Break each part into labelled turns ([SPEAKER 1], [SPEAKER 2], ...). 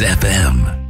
[SPEAKER 1] FM.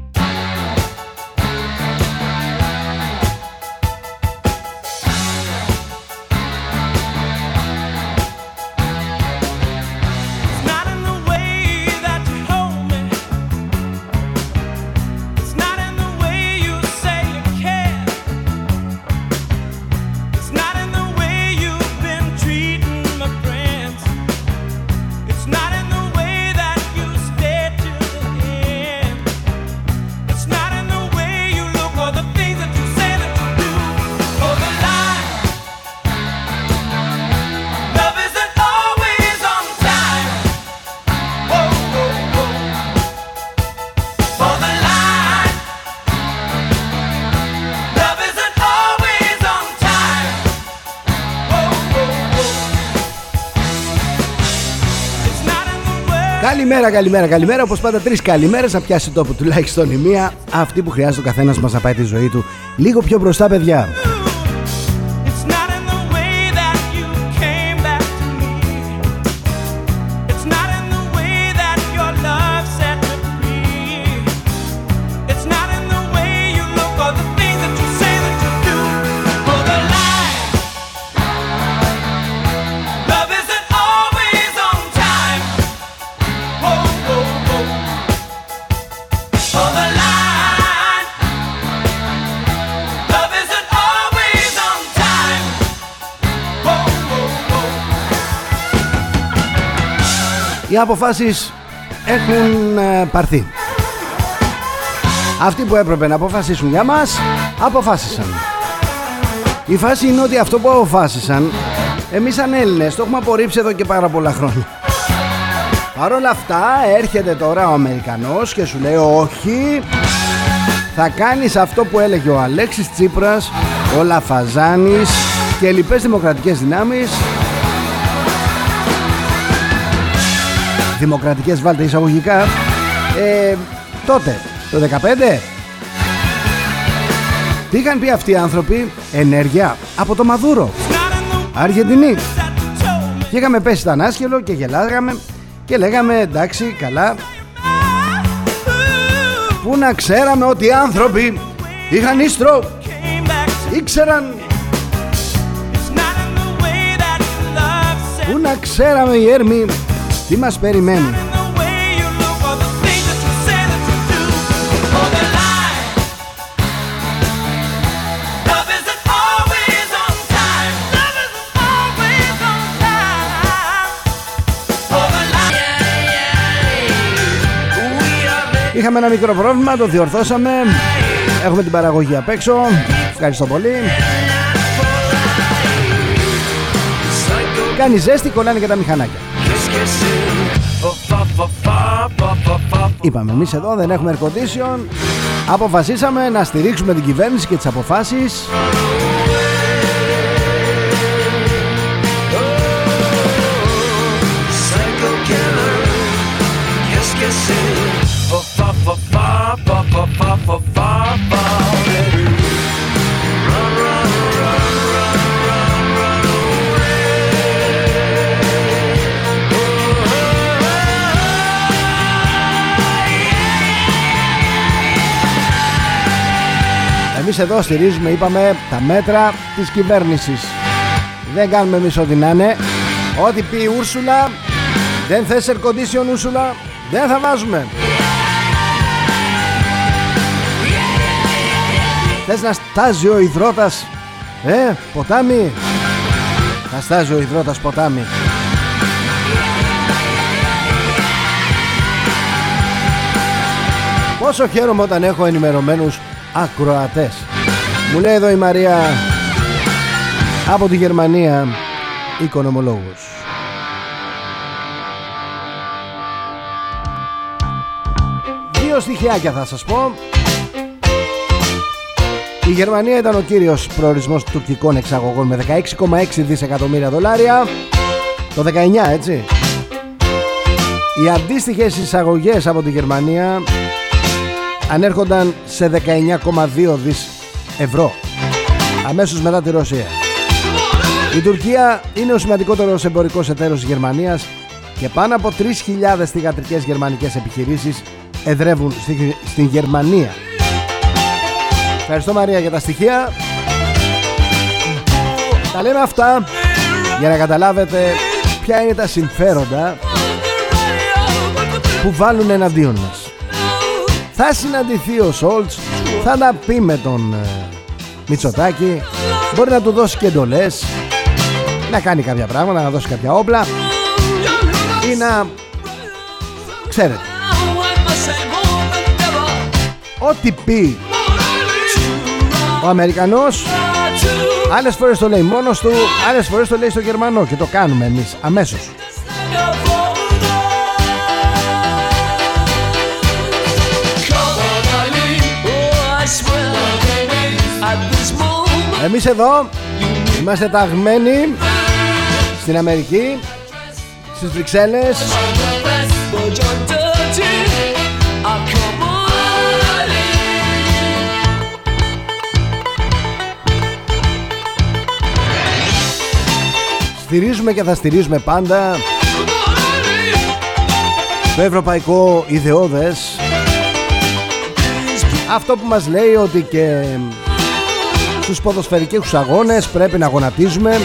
[SPEAKER 2] Καλημέρα, καλημέρα, καλημέρα. Όπως πάντα, τρεις καλημέρες. Θα πιάσει τόπο τουλάχιστον η μία. Αυτή που χρειάζεται ο καθένας μας να πάει τη ζωή του λίγο πιο μπροστά, παιδιά. Οι αποφάσεις έχουν ε, πάρθει. Αυτοί που έπρεπε να αποφασίσουν για μας, αποφάσισαν. Η φάση είναι ότι αυτό που αποφάσισαν, εμείς σαν Έλληνες το έχουμε απορρίψει εδώ και πάρα πολλά χρόνια. Παρ' όλα αυτά έρχεται τώρα ο Αμερικανός και σου λέει όχι, θα κάνεις αυτό που έλεγε ο Αλέξης Τσίπρας, ο Λαφαζάνης και λοιπές δημοκρατικές δυνάμεις δημοκρατικές βάλτε εισαγωγικά. Ε, τότε το 15 τι είχαν πει αυτοί οι άνθρωποι; Ενέργεια από το Μαδούρο. Αργεντινή. Και είχαμε πέσει ήταν άσχελο και γελάγαμε και λέγαμε εντάξει καλά. Πού να ξέραμε ότι οι άνθρωποι είχαν ίστρο Ήξεραν Πού να ξέραμε οι έρμοι τι μας περιμένει; Είχαμε ένα μικρό πρόβλημα, το διορθώσαμε. Έχουμε την παραγωγή απ' έξω. Ευχαριστώ πολύ. Κάνει ζέστη, κολλάνε και τα μηχανάκια Είπαμε εμείς εδώ δεν έχουμε air condition. Αποφασίσαμε να στηρίξουμε την κυβέρνηση και τις αποφάσεις Εμείς εδώ στηρίζουμε, είπαμε, τα μέτρα της κυβέρνησης. Δεν κάνουμε εμείς ό,τι να είναι. Ό,τι πει η Ούρσουλα, δεν θες air condition Ούρσουλα, δεν θα βάζουμε. Θες να στάζει ο υδρότας, ε, ποτάμι; Θα στάζει ο υδρότας ποτάμι. Πόσο χαίρομαι όταν έχω ενημερωμένους ακροατές Μου λέει εδώ η Μαρία από τη Γερμανία οικονομολόγος. Δύο στοιχειάκια θα σας πω. Η Γερμανία ήταν ο κύριος προορισμός τουρκικών εξαγωγών με 16,6 δισεκατομμύρια δολάρια. Το 19 έτσι. Οι αντίστοιχες εισαγωγές από τη Γερμανία ανέρχονταν σε 19,2 δις ευρώ αμέσως μετά τη Ρωσία. Η Τουρκία είναι ο σημαντικότερος εμπορικός εταίρος της Γερμανίας και πάνω από 3.000 θηγατρικές γερμανικές επιχειρήσεις εδρεύουν στη, στην Γερμανία. Ευχαριστώ Μαρία για τα στοιχεία. Τα λέμε αυτά για να καταλάβετε ποια είναι τα συμφέροντα που βάλουν εναντίον μας. Θα συναντηθεί ο Σόλτς, θα τα πει με τον ε, Μητσοτάκη, μπορεί να του δώσει και εντολές, να κάνει κάποια πράγματα, να δώσει κάποια όπλα ή να... ξέρετε. Ό,τι πει ο Αμερικανός Άλλες φορές το λέει μόνος του Άλλες φορές το λέει στο Γερμανό Και το κάνουμε εμείς αμέσως Εμείς εδώ Είμαστε ταγμένοι Στην Αμερική Στις Βρυξέλλες. Στηρίζουμε και θα στηρίζουμε πάντα το ευρωπαϊκό ιδεώδες. Αυτό που μας λέει ότι και στους ποδοσφαιρικούς αγώνες πρέπει να γονατίζουμε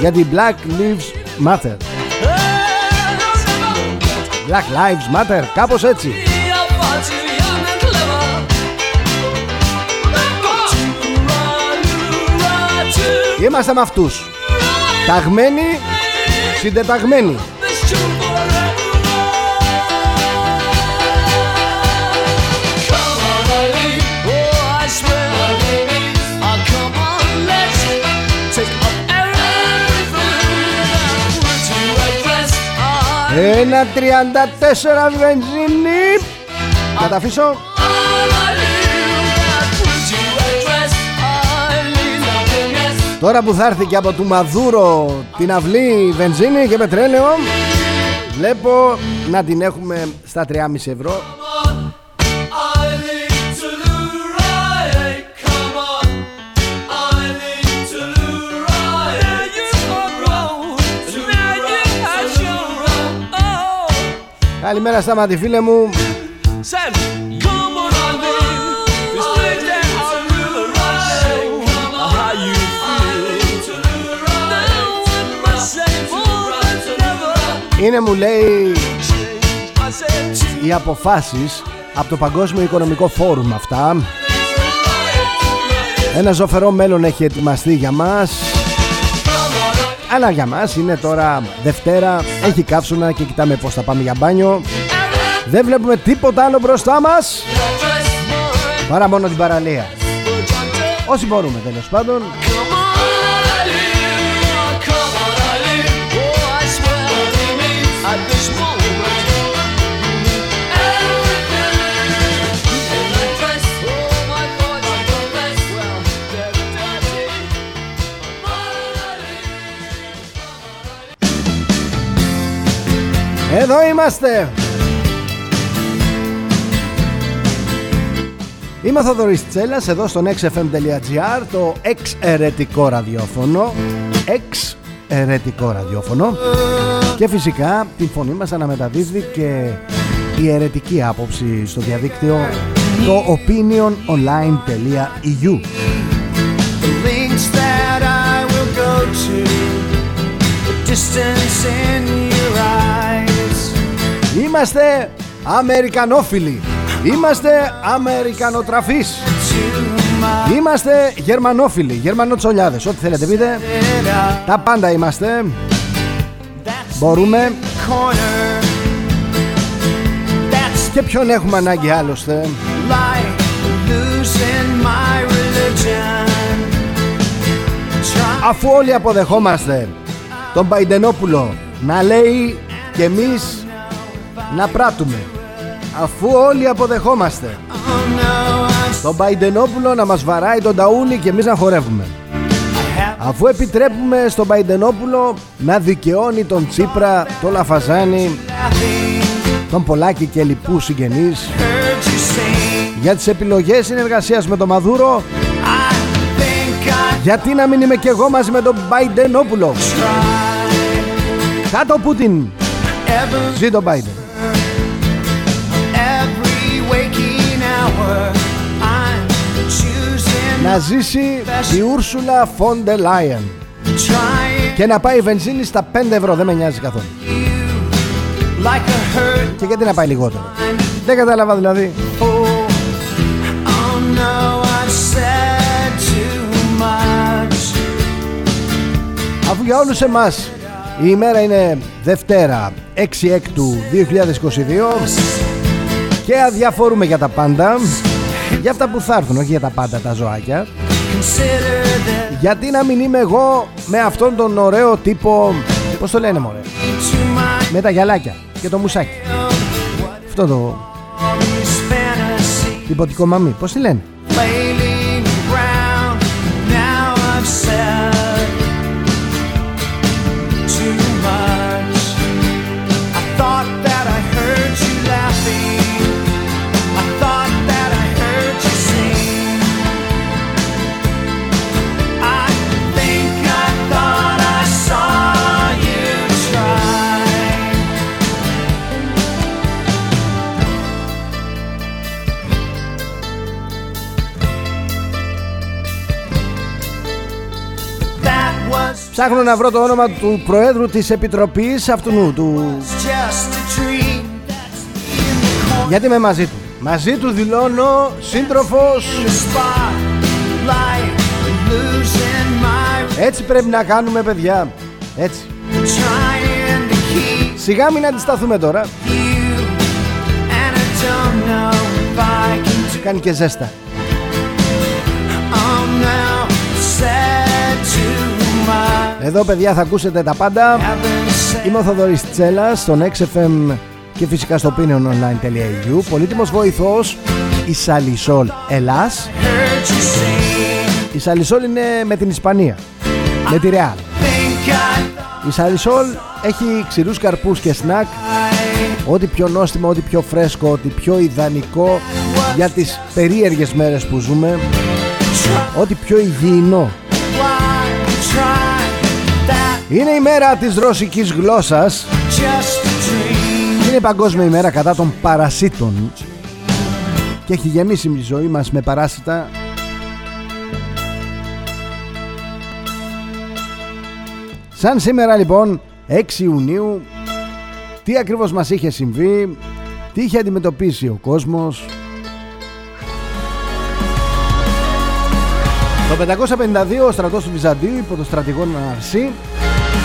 [SPEAKER 2] γιατί Black Lives Matter. Black Lives Matter κάπως έτσι. Είμαστε με αυτούς. Ταγμένοι, συντεταγμένοι. Ένα τριάντα τέσσερα βενζίνη. Να τα αφήσω. Τώρα που θα έρθει και από του Μαδούρο την αυλή βενζίνη και πετρέλαιο Βλέπω να την έχουμε στα 3,5 ευρώ Καλημέρα στα φίλε μου. Είναι μου λέει οι αποφάσεις από το Παγκόσμιο Οικονομικό Φόρουμ αυτά. Ένα ζωφερό μέλλον έχει ετοιμαστεί για μας Αλλά για μας είναι τώρα Δευτέρα Έχει καύσωνα και κοιτάμε πως θα πάμε για μπάνιο. Δεν βλέπουμε τίποτα άλλο μπροστά μας Παρά μόνο την παραλία. Όσοι μπορούμε τέλος πάντων Εδώ είμαστε. Είμαι ο Θοδωρής Τσέλας εδώ στο nextfm.gr το εξαιρετικό ραδιόφωνο. Εξαιρετικό ραδιόφωνο. Και φυσικά την φωνή μας αναμεταδίδει και η αιρετική άποψη στο διαδίκτυο το opiniononline.eu Είμαστε Αμερικανόφιλοι. Είμαστε Αμερικανοτραφείς. Είμαστε Γερμανόφιλοι Γερμανοτσολιάδες. Ό,τι θέλετε πείτε. Τα πάντα είμαστε. Μπορούμε. Και ποιον έχουμε ανάγκη άλλωστε. Αφού όλοι αποδεχόμαστε Τον Παϊντενόπουλο Να λέει και εμείς να πράττουμε αφού όλοι αποδεχόμαστε τον Μπαϊντενόπουλο να μας βαράει τον ταούλι και εμείς να χορεύουμε. Αφού επιτρέπουμε στον Μπαϊντενόπουλο να δικαιώνει τον Τσίπρα, τον Λαφαζάνη τον Πολάκη και λοιπούς συγγενείς για τις επιλογές συνεργασίας με τον Μαδούρο γιατί να μην είμαι και εγώ μαζί με τον Μπαϊντενόπουλο. Κάτω Πούτιν. Ζήτω Μπάιντεν να ζήσει η Ούρσουλα Φόντε Λάιεν και να πάει η βενζίνη στα 5 ευρώ δεν με νοιάζει καθόλου. Και γιατί να πάει λιγότερο. Δεν κατάλαβα δηλαδή. Αφού για όλους εμάς η ημέρα είναι Δευτέρα 6 Έκτου 2022 και αδιαφορούμε για τα πάντα για αυτά που θα έρθουν, όχι για τα πάντα τα ζωάκια. Γιατί να μην είμαι εγώ με αυτόν τον ωραίο τύπο Πώς το λένε μωρέ Με τα γυαλάκια και το μουσάκι. Αυτό το Τυπωτικό μαμί Πώς τη λένε Ψάχνω να βρω το όνομα του Προέδρου της Επιτροπής αυτού του... Γιατί είμαι μαζί του; Μαζί του δηλώνω σύντροφος. Έτσι πρέπει να κάνουμε παιδιά. Έτσι. Σιγά μην αντισταθούμε τώρα. Κάνει και ζέστα εδώ παιδιά θα ακούσετε τα πάντα. Είμαι ο Θοδωρής Τσέλας στον XFM και φυσικά στο opiniononline.eu Πολύτιμος βοηθός η Σαλισόλ Ελλάς. Η Σαλισόλ είναι με την Ισπανία Με τη Ρεάλ. Η Σαλισόλ έχει ξηρούς καρπούς και σνακ. Ό,τι πιο νόστιμο, ό,τι πιο φρέσκο, ό,τι πιο ιδανικό Για τις περίεργες μέρες που ζούμε. Ό,τι πιο υγιεινό είναι η μέρα της ρωσικής γλώσσας. Είναι η παγκόσμια ημέρα κατά των παρασίτων. Και έχει γεμίσει η ζωή μας με παράσιτα. Σαν σήμερα λοιπόν 6 Ιουνίου Τι ακριβώς μας είχε συμβεί Τι είχε αντιμετωπίσει ο κόσμος. Το 552 ο στρατός του Βυζαντίου υπό το στρατηγό Ναρσί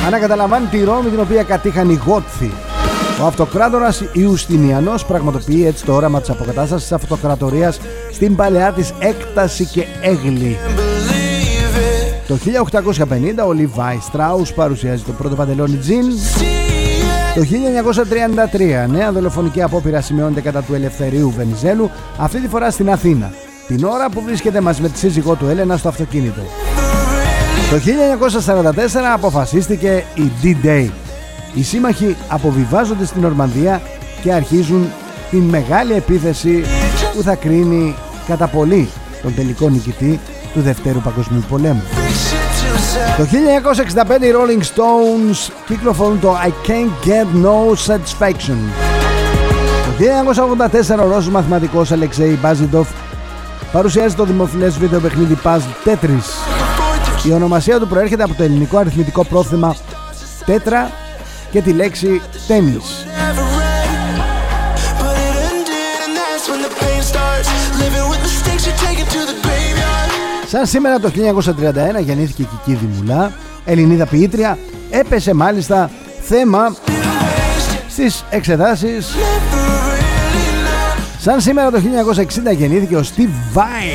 [SPEAKER 2] ανακαταλαμβάνει τη Ρώμη την οποία κατήχαν οι Γότθοι. Ο αυτοκράτορας Ιουστινιανός πραγματοποιεί έτσι το όραμα της αποκατάστασης της αυτοκρατορίας στην παλαιά της έκταση και έγλη. Το 1850 ο Λιβάι Στράους παρουσιάζει το πρώτο παντελόνι τζιν. Το 1933 νέα δολοφονική απόπειρα σημειώνεται κατά του Ελευθερίου Βενιζέλου, αυτή τη φορά στην Αθήνα, την ώρα που βρίσκεται μαζί με τη σύζυγό του Έλενα στο αυτοκίνητο. Το 1944 αποφασίστηκε η D-Day. Οι σύμμαχοι αποβιβάζονται στην Ορμανδία και αρχίζουν την μεγάλη επίθεση που θα κρίνει κατά πολύ τον τελικό νικητή του Δευτέρου Παγκοσμίου Πολέμου. Το 1965 οι Rolling Stones κυκλοφορούν το I Can't Get No Satisfaction. Το 1984 ο Ρώσος μαθηματικός Αλεξέη Μπάζιντοφ παρουσιάζει το δημοφιλές βίντεο παιχνίδι Puzzle Tetris. Η ονομασία του προέρχεται από το ελληνικό αριθμητικό πρόθυμα τέτρα και τη λέξη τένις. Σαν σήμερα το 1931 γεννήθηκε η Κική Δημουλά, Ελληνίδα ποιήτρια, έπεσε μάλιστα θέμα στις εξετάσεις. Σαν σήμερα το 1960 γεννήθηκε ο Steve Vai,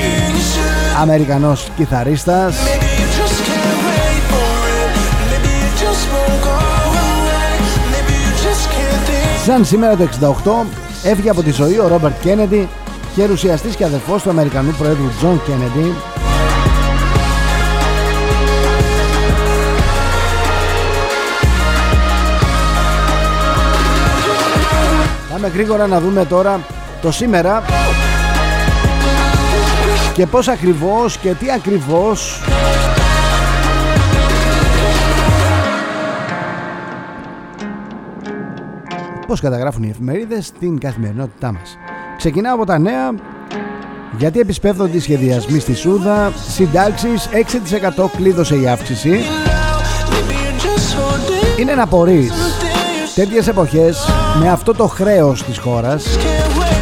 [SPEAKER 2] Αμερικανός κιθαρίστας. Σαν σήμερα το 68 έφυγε από τη ζωή ο Ρόμπερτ Κέννεντι γερουσιαστής και αδερφός του Αμερικανού Προέδρου Τζον Κέννεντι. Πάμε γρήγορα να δούμε τώρα το σήμερα και πώς ακριβώς και τι ακριβώς πώς καταγράφουν οι εφημερίδες στην καθημερινότητά μας. Ξεκινάω από τα νέα γιατί επισπεύδονται οι σχεδιασμοί στη Σούδα, συντάξεις 6% κλείδωσε η αύξηση. Είναι να πορείς τέτοιες εποχές με αυτό το χρέος της χώρας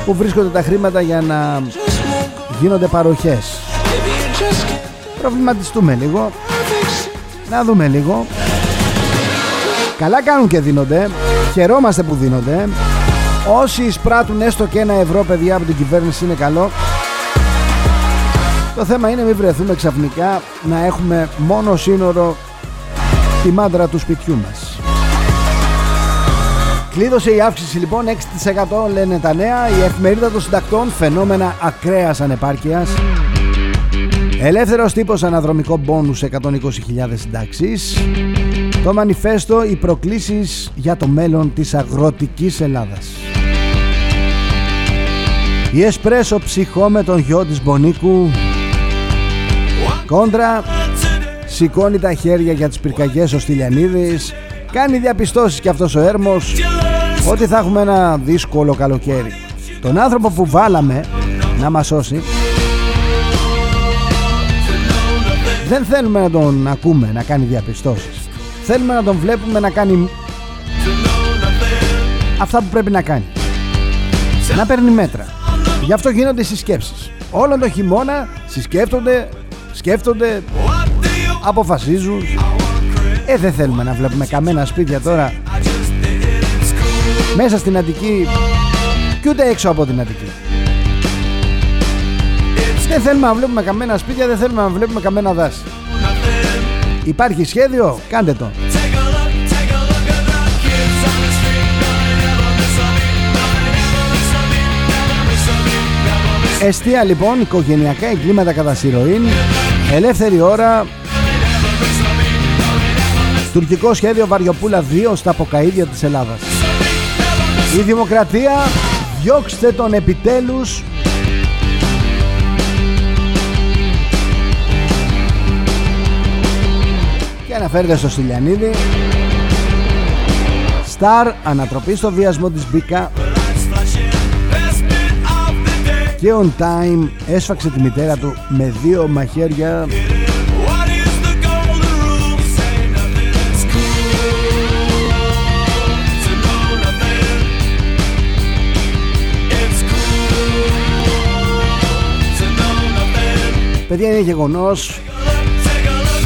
[SPEAKER 2] που βρίσκονται τα χρήματα για να γίνονται παροχές. Προβληματιστούμε λίγο, να δούμε λίγο. Καλά κάνουν και δίνονται, χαιρόμαστε που δίνονται. Όσοι εισπράττουν έστω και ένα ευρώ παιδιά από την κυβέρνηση είναι καλό το θέμα είναι μην βρεθούμε ξαφνικά να έχουμε μόνο σύνορο τη μάντρα του σπιτιού μας. Κλείδωσε η αύξηση λοιπόν 6% λένε τα νέα Η εφημερίδα των συντακτών φαινόμενα ακραίας ανεπάρκειας Ελεύθερος τύπος αναδρομικό μπόνους 120.000 συντάξεις. Το μανιφέστο οι προκλήσεις για το μέλλον της αγροτικής Ελλάδας. Η Εσπρέσο ψυχό με τον γιο της Μπονίκου. Κόντρα Σηκώνει τα χέρια για τις πυρκαγιές ο Στυλιανίδης. Κάνει διαπιστώσεις και αυτός ο Έρμος Ότι θα έχουμε ένα δύσκολο καλοκαίρι. Τον άνθρωπο που βάλαμε να μας σώσει Δεν θέλουμε να τον ακούμε να κάνει διαπιστώσεις Θέλουμε να τον βλέπουμε να κάνει Αυτά που πρέπει να κάνει Να παίρνει μέτρα Γι' αυτό γίνονται συσκέψεις Όλο το χειμώνα συσκέφτονται σκέφτονται, αποφασίζουν. Ε, δεν θέλουμε να βλέπουμε καμένα σπίτια τώρα μέσα στην Αττική και ούτε έξω από την Αττική. Δεν θέλουμε να βλέπουμε καμένα σπίτια, δεν θέλουμε να βλέπουμε καμένα δάση. Υπάρχει σχέδιο, κάντε το. Εστία λοιπόν, οικογενειακά εγκλήματα κατά σειροήν Ελεύθερη ώρα Τουρκικό σχέδιο Βαριοπούλα 2 στα αποκαίδια της Ελλάδας Η Δημοκρατία διώξτε τον επιτέλους Και αναφέρεται στο Στυλιανίδη. Σταρ ανατροπή στο βιασμό της Μπίκα. Και on time έσφαξε τη μητέρα του με δύο μαχαίρια. Παιδιά είναι γεγονός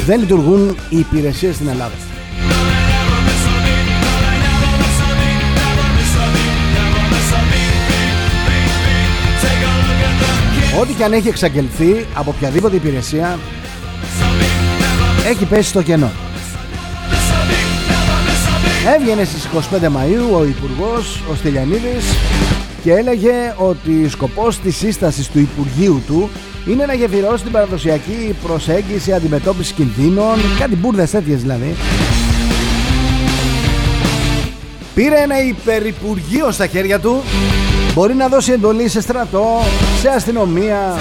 [SPEAKER 2] δεν λειτουργούν οι υπηρεσίες στην Ελλάδα Ό,τι και αν έχει εξαγγελθεί από οποιαδήποτε υπηρεσία έχει πέσει στο κενό. Έβγαινε στις 25 Μαΐου ο Υπουργός, ο Στυλιανίδης και έλεγε ότι σκοπός της σύστασης του Υπουργείου του είναι να γεφυρώσει την παραδοσιακή προσέγγιση αντιμετώπισης κινδύνων, κάτι μπουρδες τέτοιες δηλαδή. Πήρε ένα υπερυπουργείο στα χέρια του Μπορεί να δώσει εντολή σε στρατό, σε αστυνομία,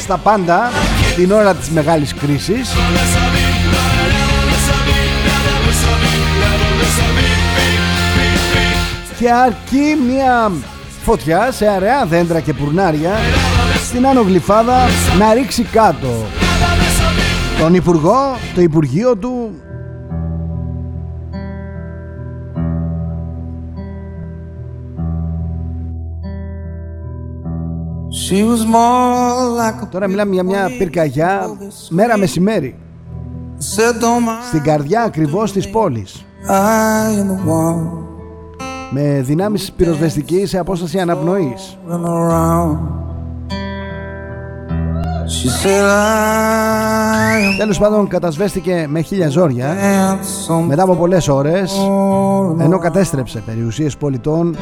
[SPEAKER 2] στα πάντα την ώρα της μεγάλης κρίσης. Και αρκεί μια φωτιά σε αραιά δέντρα και πουρνάρια στην Άνω Γλυφάδα να ρίξει κάτω. Τον Υπουργό, το Υπουργείο του. Τώρα μιλάμε για μια πυρκαγιά μέρα μεσημέρι. Στην καρδιά ακριβώς της πόλης. Με δυνάμεις πυροσβεστικής σε απόσταση αναπνοής Τέλος πάντων κατασβέστηκε με χίλια ζόρια Μετά από πολλές ώρες Ενώ κατέστρεψε περιουσίες πολιτών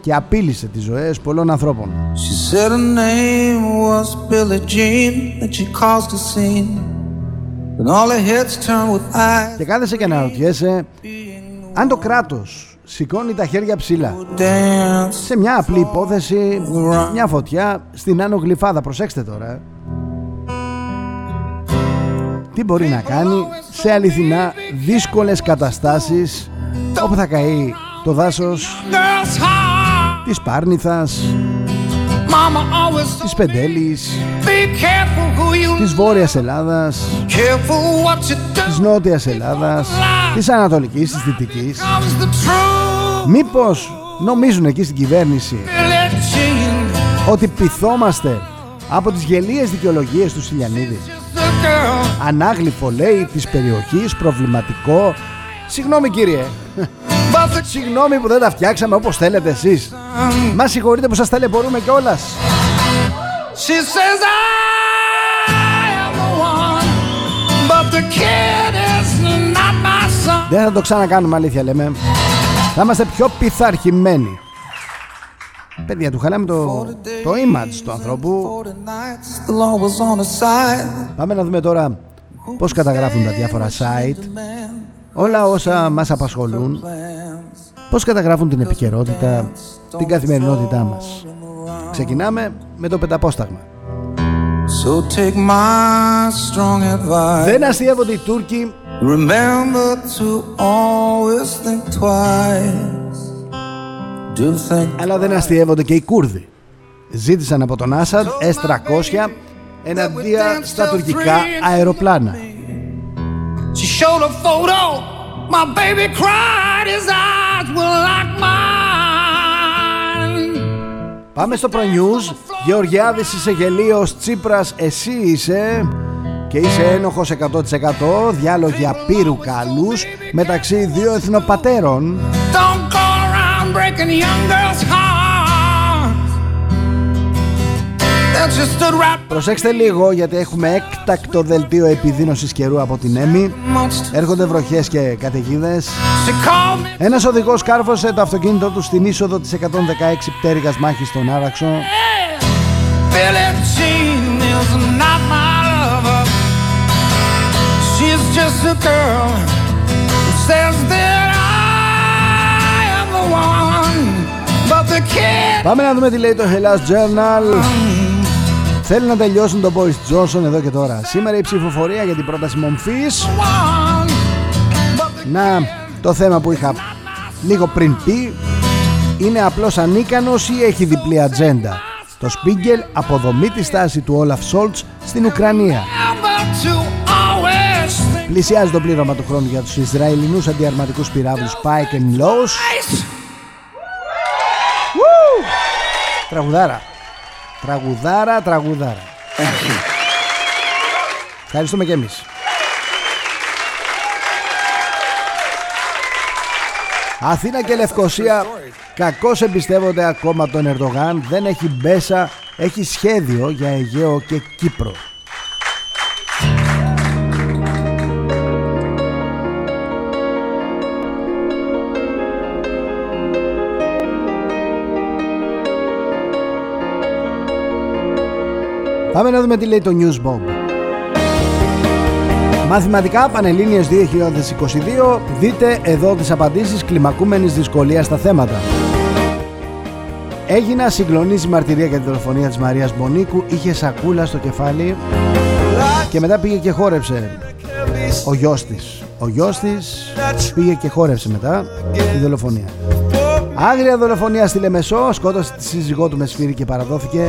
[SPEAKER 2] και απείλησε τις ζωές πολλών ανθρώπων. Και κάθεσαι και αναρωτιέσαι αν το κράτος σηκώνει τα χέρια ψηλά σε μια απλή υπόθεση, μια φωτιά στην Άνω Γλυφάδα. Προσέξτε τώρα. Τι μπορεί να κάνει σε αληθινά δύσκολες καταστάσεις όπου θα καεί το δάσος της Πάρνηθας της Πεντέλης, της Βόρειας Ελλάδας, της Νότιας Ελλάδας, της Ανατολικής, της Δυτικής. Μήπως νομίζουν εκεί στην κυβέρνηση ότι πειθόμαστε από τις γελίες δικαιολογίες του Σιλιανίδη; Ανάγλυφο λέει της περιοχής, προβληματικό. Συγγνώμη κύριε, Συγγνώμη που δεν τα φτιάξαμε όπως θέλετε εσείς. Μα συγχωρείτε που σας ταλαιπωρούμε κιόλας. Δεν θα το ξανακάνουμε αλήθεια λέμε. Θα είμαστε πιο πειθαρχημένοι. Παιδιά του χαλάμε το, το image του ανθρώπου. Πάμε να δούμε τώρα πώς καταγράφουν τα διάφορα site όλα όσα μας απασχολούν πώς καταγράφουν την επικαιρότητα την καθημερινότητά μας. Ξεκινάμε με το πενταπόσταγμα so take my strong advice. Δεν αστείευονται οι Τούρκοι. Remember to always think twice. Do think Αλλά δεν αστείευονται και οι Κούρδοι. Ζήτησαν από τον Άσαντ S-300 εναντία στα τουρκικά αεροπλάνα She showed a photo. My baby cried. His eyes were like mine. Πάμε στο Pro News. Γεωργιάδης είσαι γελίος, Τσίπρας εσύ είσαι και είσαι ένοχος 100% διάλογοι απείρου καλούς μεταξύ δύο εθνοπατέρων. Don't go around breaking young girls' hearts. Προσέξτε λίγο γιατί έχουμε έκτακτο δελτίο επιδείνωσης καιρού από την ΕΜΗ Έρχονται βροχές και καταιγίδες. Ένας οδηγός κάρφωσε το αυτοκίνητο του στην είσοδο της 116 πτέρυγας μάχης στον Άραξο. Πάμε να δούμε τι λέει το Hellas Journal Θέλει να τελειώσουν τον Boris Johnson εδώ και τώρα. Σήμερα η ψηφοφορία για την πρόταση μομφής. Να, το θέμα που είχα λίγο πριν πει είναι απλώς ανίκανος ή έχει διπλή ατζέντα. Το Spiegel αποδομεί τη στάση του Όλαφ Σόλτς στην Ουκρανία. Πλησιάζει το πλήρωμα του χρόνου για τους Ισραηλινούς αντιαρματικούς πυράβλους Pike and Lowe's. Τραγουδάρα. Τραγουδάρα, τραγουδάρα. Ευχαριστούμε και εμείς. Αθήνα και Λευκοσία κακώς εμπιστεύονται ακόμα τον Ερντογάν δεν έχει μπέσα, έχει σχέδιο για Αιγαίο και Κύπρο Πάμε να δούμε τι λέει το News Bomb. Μαθηματικά Πανελλήνιες 2022 Δείτε εδώ τις απαντήσεις κλιμακούμενης δυσκολίας στα θέματα. Έγινα συγκλονίζει μαρτυρία για την δολοφονία της Μαρίας Μπονίκου Είχε σακούλα στο κεφάλι Και μετά πήγε και χόρεψε. Ο γιος της. Ο γιος της πήγε και χόρεψε μετά Τη δολοφονία Άγρια δολοφονία στη Λεμεσό, σκότωσε τη σύζυγό του με σφύρι και παραδόθηκε.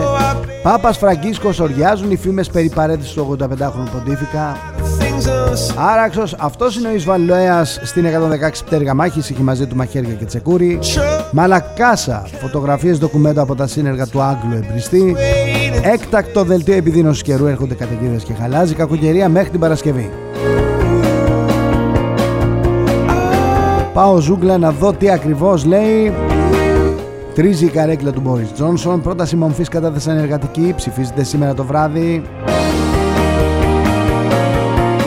[SPEAKER 2] Πάπας Φραγκίσκος οριάζουν οι φήμες περί παρέτησης του 85χρονου ποντίφικα. Άραξος, αυτός είναι ο Ισβαλέας στην 116 πτέρυγα μάχης, είχε μαζί του μαχαίρια και τσεκούρι. Μαλακάσα, φωτογραφίες ντοκουμέντα από τα σύνεργα του Άγγλου εμπριστή. Έκτακτο δελτίο επιδείνωσης καιρού έρχονται καταιγίδες και χαλάζει κακοκαιρία μέχρι την Παρασκευή. Πάω ζούγκλα να δω τι ακριβώς λέει. Τρίζει η καρέκλα του Μπόρις Τζόνσον Πρόταση μομφής κατάθεσαν εργατική Ψηφίζεται σήμερα το βράδυ.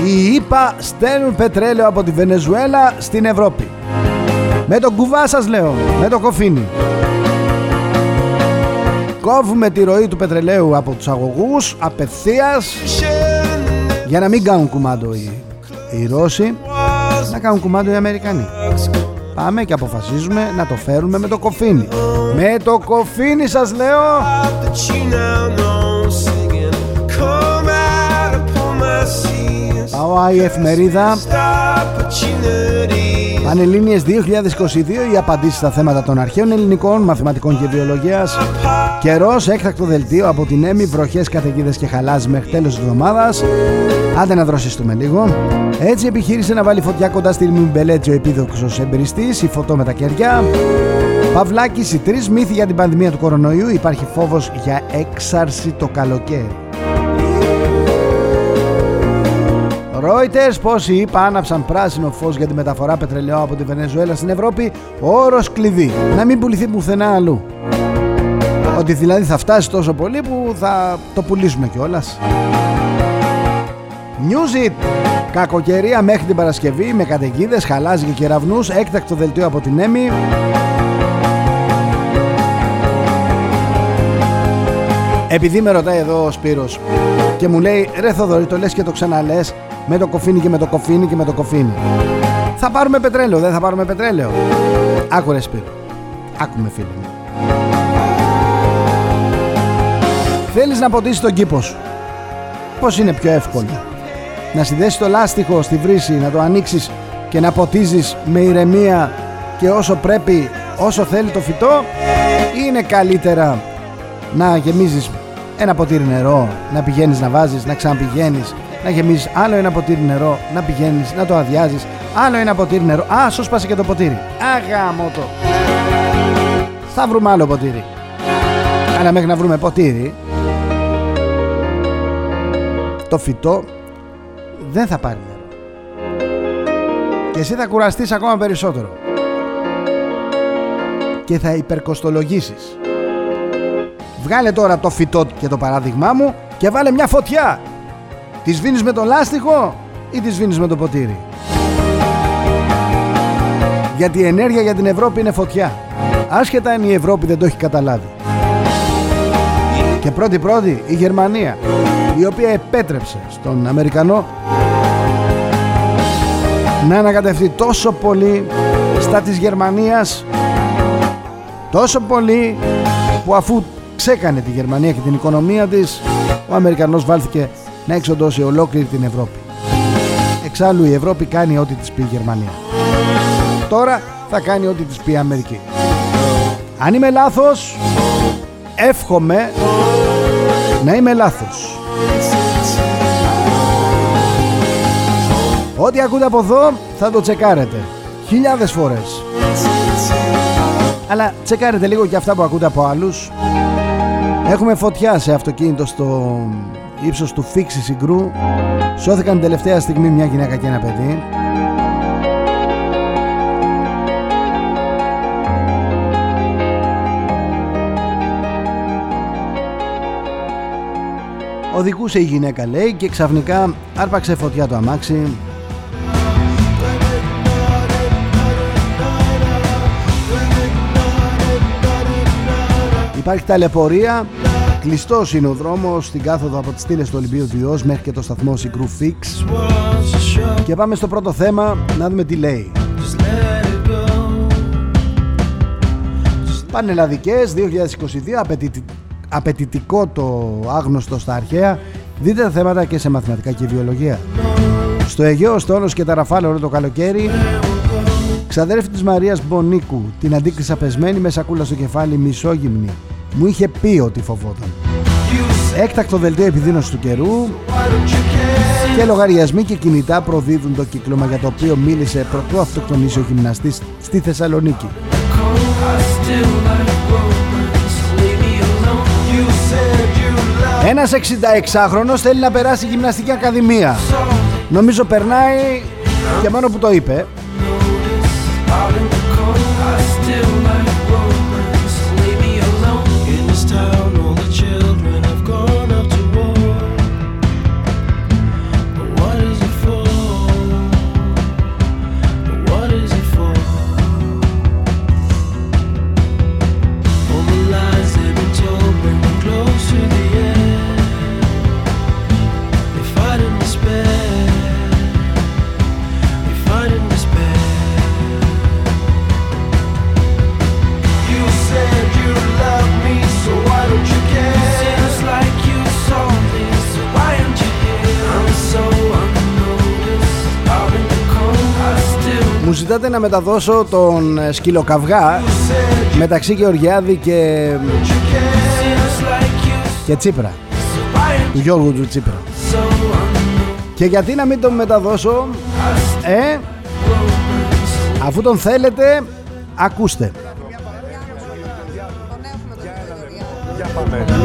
[SPEAKER 2] Οι ΙΠΑ στέλνουν πετρέλαιο από τη Βενεζουέλα στην Ευρώπη. Με το κουβά σας λέω Με το κοφίνι. Κόβουμε τη ροή του πετρελαίου από τους αγωγούς Απευθείας Για να μην κάνουν κουμάντο οι, οι Ρώσοι να κάνουν κουμάντο οι Αμερικανοί. Πάμε και αποφασίζουμε να το φέρουμε με το κοφίνι. Με το κοφίνι σας λέω! Πάω η εφημερίδα Πανελλήνιες 2022 οι απαντήσεις στα θέματα των αρχαίων ελληνικών, μαθηματικών και βιολογίας Καιρός, έκτακτο δελτίο από την Έμι, βροχές, καταιγίδες και χαλάζ μέχρι τέλος της εβδομάδας. Άντε να δροσιστούμε λίγο. Έτσι επιχείρησε να βάλει φωτιά κοντά στη Μιμπελέτσι ο επίδοξος εμπεριστής, η φωτό με τα κεριά. Παυλάκης, οι τρεις μύθοι για την πανδημία του κορονοϊού. Υπάρχει φόβος για έξαρση το καλοκαίρι. Reuters, πόσοι είπα άναψαν πράσινο φως για τη μεταφορά πετρελαίου από τη Βενεζουέλα στην Ευρώπη. Όρος κλειδί. Να μην πουληθεί πουθενά αλλού. Ότι δηλαδή θα φτάσει τόσο πολύ που θα το πουλήσουμε κιόλας. News It! Κακοκαιρία μέχρι την Παρασκευή με καταιγίδες, χαλάζι και κεραυνούς. Έκτακτο δελτίο από την Έμι. Επειδή με ρωτάει εδώ ο Σπύρος και μου λέει ρε Θοδωρή το λες και το ξαναλες με το κοφίνι και με το κοφίνι και με το κοφίνι θα πάρουμε πετρέλαιο δεν θα πάρουμε πετρέλαιο άκου ρε Σπύρο άκουμε φίλε μου Θέλεις να ποτίσεις τον κήπο σου. Πώς είναι πιο εύκολο; Να συνδέσεις το λάστιχο στη βρύση Να το ανοίξεις και να ποτίζεις με ηρεμία Και όσο πρέπει όσο θέλει το φυτό Ή είναι καλύτερα να γεμίζεις ένα ποτήρι νερό Να πηγαίνεις να βάζεις, να ξαναπηγαίνεις Να γεμίζεις άλλο ένα ποτήρι νερό Να πηγαίνεις, να το αδειάζεις Άλλο ένα ποτήρι νερό. Α, σου σπάσε και το ποτήρι. Αγάμο το. Θα βρούμε άλλο ποτήρι. Αλλά μέχρι να βρούμε ποτήρι το φυτό δεν θα πάρει νερό. Και εσύ θα κουραστείς ακόμα περισσότερο. Και θα υπερκοστολογήσεις. Βγάλε τώρα το φυτό και το παράδειγμά μου και βάλε μια φωτιά. Τη σβήνεις με το λάστιχο ή τη σβήνεις με το ποτήρι; Γιατί η ενέργεια για την Ευρώπη είναι φωτιά. Άσχετα αν η Ευρώπη δεν το έχει καταλάβει. Και πρώτη πρώτη η Γερμανία η οποία επέτρεψε στον Αμερικανό να ανακατευτεί τόσο πολύ στα της Γερμανίας τόσο πολύ που αφού ξέκανε τη Γερμανία και την οικονομία της ο Αμερικανός βάλθηκε να εξοντώσει ολόκληρη την Ευρώπη. Εξάλλου η Ευρώπη κάνει ό,τι της πει η Γερμανία. Τώρα θα κάνει ό,τι της πει η Αμερική. Αν είμαι λάθος εύχομαι να είμαι λάθος Ό,τι ακούτε από εδώ θα το τσεκάρετε. Χιλιάδες φορές. Αλλά τσεκάρετε λίγο και αυτά που ακούτε από άλλους. Έχουμε φωτιά σε αυτοκίνητο στο ύψος του Φίξη Συγκρού. Σώθηκαν τελευταία στιγμή μια γυναίκα και ένα παιδί Οδηγούσε η γυναίκα λέει και ξαφνικά άρπαξε φωτιά το αμάξι Υπάρχει ταλαιπωρία Κλειστός είναι ο δρόμος στην κάθοδο από τις στήλες του Ολυμπίου του μέχρι και το σταθμό Συγκρού Fix. Και πάμε στο πρώτο θέμα να δούμε τι λέει. Πανελλαδικές 2022 απαιτητικό το άγνωστο στα αρχαία δείτε τα θέματα και σε μαθηματικά και βιολογία. Στο Αιγαίο Στόλος και τα Ραφάλα όλο το καλοκαίρι ξαδέρφη της Μαρίας Μπονίκου την αντίκρισα πεσμένη με σακούλα στο κεφάλι μισόγυμνη. Μου είχε πει ότι φοβόταν. Έκτακτο δελτίο επιδείνωσης του καιρού και λογαριασμοί και κινητά προδίδουν το κύκλωμα για το οποίο μίλησε πρωτού αυτοκτονήσει ο γυμναστής στη Θεσσαλονίκη Ένας 66χρονος θέλει να περάσει γυμναστική ακαδημία. Νομίζω περνάει και μόνο που το είπε. Ζητάτε να μεταδώσω τον ε, σκυλοκαυγά μεταξύ Γεωργιάδη και και Τσίπρα. Του Γιώργου του Τσίπρα. Και γιατί να μην τον μεταδώσω, ε, αφού τον θέλετε, ακούστε.